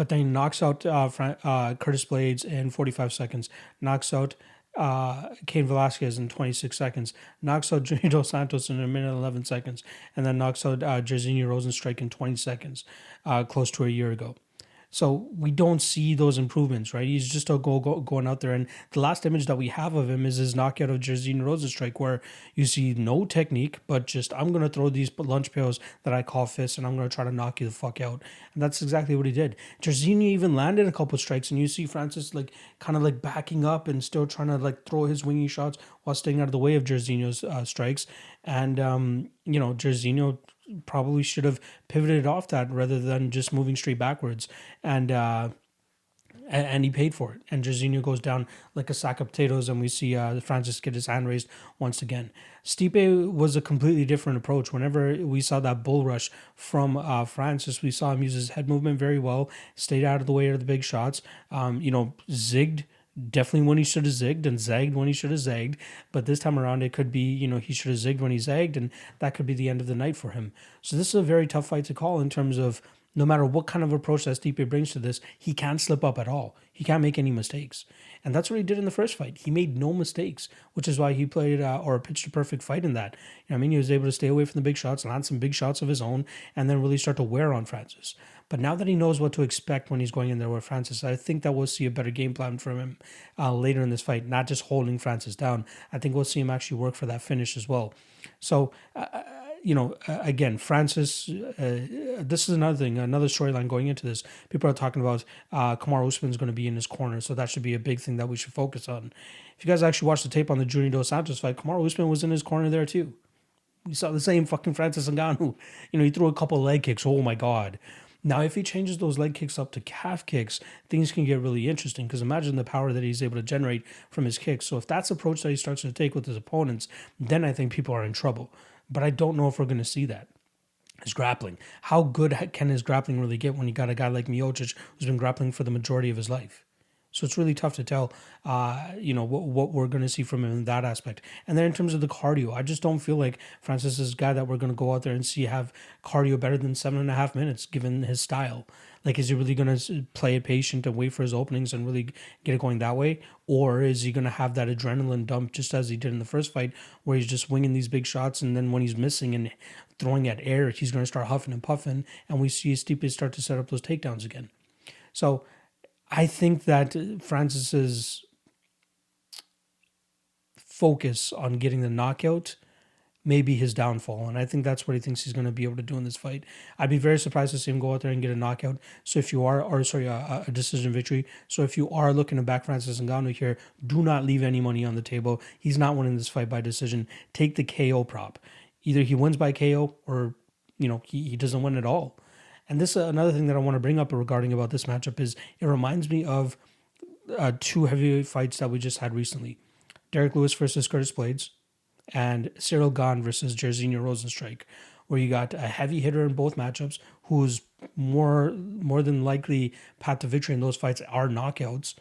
but then he knocks out uh, uh, Curtis Blaydes in 45 seconds, knocks out uh, Cain Velasquez in 26 seconds, knocks out Junior Dos Santos in a minute 11 seconds, and then knocks out uh, Jairzinho Rozenstruik in 20 seconds, uh, close to a year ago. So we don't see those improvements, right? He's just a go, go going out there. And the last image that we have of him is his knockout of Jairzinho Rozenstruik, where you see no technique, but just I'm gonna throw these lunch pails that I call fists, and I'm gonna try to knock you the fuck out. And that's exactly what he did. Jairzinho even landed a couple strikes, and you see Francis like kind of like backing up and still trying to like throw his wingy shots while staying out of the way of Jairzinho's uh, strikes. And um, you know, Jairzinho probably should have pivoted off that rather than just moving straight backwards. And uh, and, he paid for it. And Jairzinho goes down like a sack of potatoes, and we see uh, Francis get his hand raised once again. Stipe was a completely different approach. Whenever we saw that bull rush from uh, Francis, we saw him use his head movement very well, stayed out of the way of the big shots. Um, you know, zigged definitely when he should have zigged and zagged when he should have zagged. But this time around, it could be, you know, he should have zigged when he zagged, and that could be the end of the night for him. So this is a very tough fight to call in terms of no matter what kind of approach Stipe brings to this, he can't slip up at all. He can't make any mistakes. And that's what he did in the first fight. He made no mistakes, which is why he played uh, or pitched a perfect fight in that. You know I mean? He was able to stay away from the big shots, and land some big shots of his own, and then really start to wear on Francis. But now that he knows what to expect when he's going in there with Francis, I think that we'll see a better game plan from him uh, later in this fight, not just holding Francis down. I think we'll see him actually work for that finish as well. So, uh you know, again, Francis, uh, this is another thing, another storyline going into this. People are talking about uh, Kamaru Usman is going to be in his corner, so that should be a big thing that we should focus on. If you guys actually watched the tape on the Junior Dos Santos fight, Kamaru Usman was in his corner there too. We saw the same fucking Francis Ngannou. You know, he threw a couple leg kicks. Oh my god. Now, if he changes those leg kicks up to calf kicks, things can get really interesting because imagine the power that he's able to generate from his kicks. So, if that's the approach that he starts to take with his opponents, then I think people are in trouble. But I don't know if we're going to see that. His grappling. How good can his grappling really get when you got a guy like Miocic who's been grappling for the majority of his life? So it's really tough to tell, uh, you know, what, what we're going to see from him in that aspect. And then in terms of the cardio, I just don't feel like Francis is a guy that we're going to go out there and see have cardio better than seven and a half minutes, given his style. Like, is he really going to play it patient and wait for his openings and really get it going that way? Or is he going to have that adrenaline dump just as he did in the first fight, where he's just winging these big shots and then when he's missing and throwing at air, he's going to start huffing and puffing and we see Stipe start to set up those takedowns again. So I think that Francis's focus on getting the knockout may be his downfall. And I think that's what he thinks he's going to be able to do in this fight. I'd be very surprised to see him go out there and get a knockout. So if you are, or sorry, a, a decision victory. So if you are looking to back Francis Ngannou here, do not leave any money on the table. He's not winning this fight by decision. Take the KO prop. Either he wins by KO or, you know, he, he doesn't win at all. And this uh, another thing that I want to bring up regarding about this matchup is it reminds me of uh, two heavyweight fights that we just had recently. Derrick Lewis versus Curtis Blaydes, and Ciryl Gane versus Jairzinho Rozenstruik, where you got a heavy hitter in both matchups who's more more than likely path to victory in those fights are knockouts.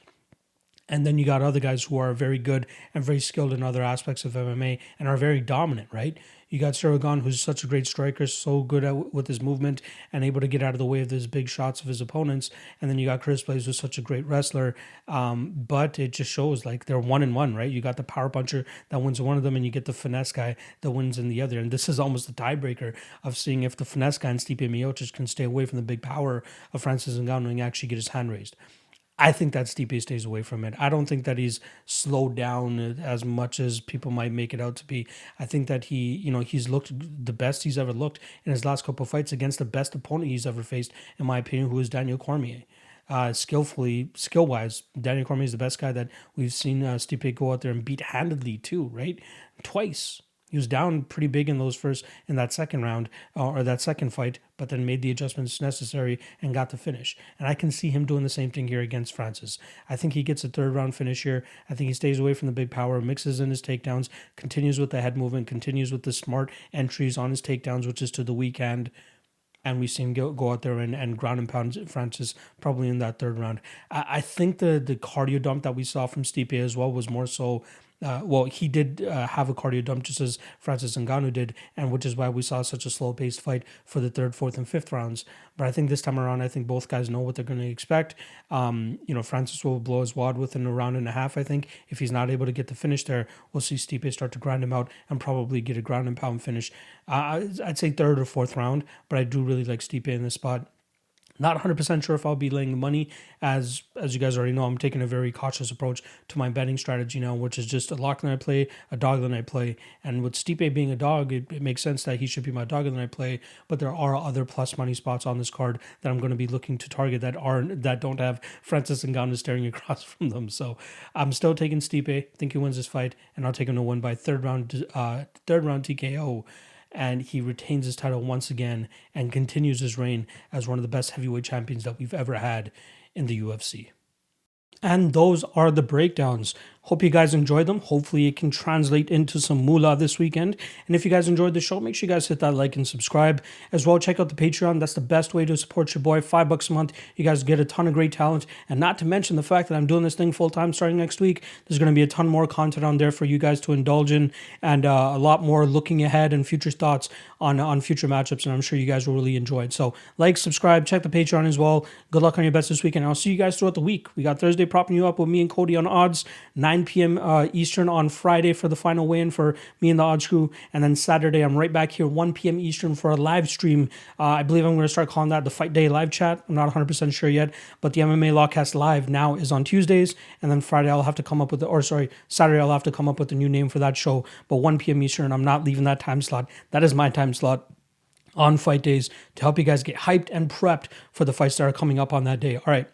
And then you got other guys who are very good and very skilled in other aspects of MMA and are very dominant, right? You got Gane, who's such a great striker, so good at, with his movement and able to get out of the way of those big shots of his opponents. And then you got Chris Blaydes, who's such a great wrestler. Um, but it just shows like they're one and one, right? You got the power puncher that wins one of them, and you get the finesse guy that wins in the other. And this is almost the tiebreaker of seeing if the finesse guy and Stipe Miocic can stay away from the big power of Francis Ngannou and actually get his hand raised. I think that Stipe stays away from it. I don't think that he's slowed down as much as people might make it out to be. I think that he, you know, he's looked the best he's ever looked in his last couple fights against the best opponent he's ever faced, in my opinion, who is Daniel Cormier. Uh, skillfully, skill wise, Daniel Cormier is the best guy that we've seen uh, Stipe go out there and beat handedly too, right? Twice. He was down pretty big in those first in that second round uh, or that second fight, but then made the adjustments necessary and got the finish. And I can see him doing the same thing here against Francis. I think he gets a third round finish here. I think he stays away from the big power, mixes in his takedowns, continues with the head movement, continues with the smart entries on his takedowns, which is to the weak end. And we see him go, go out there and, and ground and pound Francis probably in that third round. I, I think the the cardio dump that we saw from Stipe as well was more so uh, well, he did uh, have a cardio dump just as Francis Ngannou did, and which is why we saw such a slow paced fight for the third, fourth, and fifth rounds. But I think this time around, I think both guys know what they're going to expect. Um, you know, Francis will blow his wad within a round and a half. I think if he's not able to get the finish there, we'll see Stipe start to grind him out and probably get a ground and pound finish. Uh, I'd say third or fourth round, but I do really like Stipe in this spot. Not 100% sure if I'll be laying the money. As as you guys already know, I'm taking a very cautious approach to my betting strategy now, which is just a lock that I play, a dog that I play. And with Stipe being a dog, it, it makes sense that he should be my dog that I play. But there are other plus money spots on this card that I'm going to be looking to target that aren't that don't have Francis and Ngannou staring across from them. So I'm still taking Stipe. think he wins this fight, and I'll take him to win by third round, uh, third round TKO and he retains his title once again and continues his reign as one of the best heavyweight champions that we've ever had in the UFC. And those are the breakdowns. Hope you guys enjoyed them. Hopefully, it can translate into some moolah this weekend. And if you guys enjoyed the show, make sure you guys hit that like and subscribe. As well, check out the Patreon. That's the best way to support your boy. Five bucks a month. You guys get a ton of great talent. And not to mention the fact that I'm doing this thing full time starting next week. There's going to be a ton more content on there for you guys to indulge in and uh, a lot more looking ahead and future thoughts on, on future matchups. And I'm sure you guys will really enjoy it. So, like, subscribe, check the Patreon as well. Good luck on your bets this weekend. I'll see you guys throughout the week. We got Thursday propping you up with me and Cody on odds, 9 p.m. Uh, Eastern on Friday for the final weigh-in for me and the odds crew, and then Saturday I'm right back here 1 p.m. Eastern for a live stream. Uh, I believe I'm going to start calling that the Fight Day live chat. I'm not 100% sure yet, but the MMA Lockcast live now is on Tuesdays, and then Friday I'll have to come up with, the, or sorry, Saturday I'll have to come up with a new name for that show. But 1 p.m. Eastern, I'm not leaving that time slot. That is my time slot on fight days to help you guys get hyped and prepped for the fights that are coming up on that day. All right.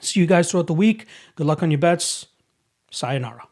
See you guys throughout the week. Good luck on your bets. Sayonara.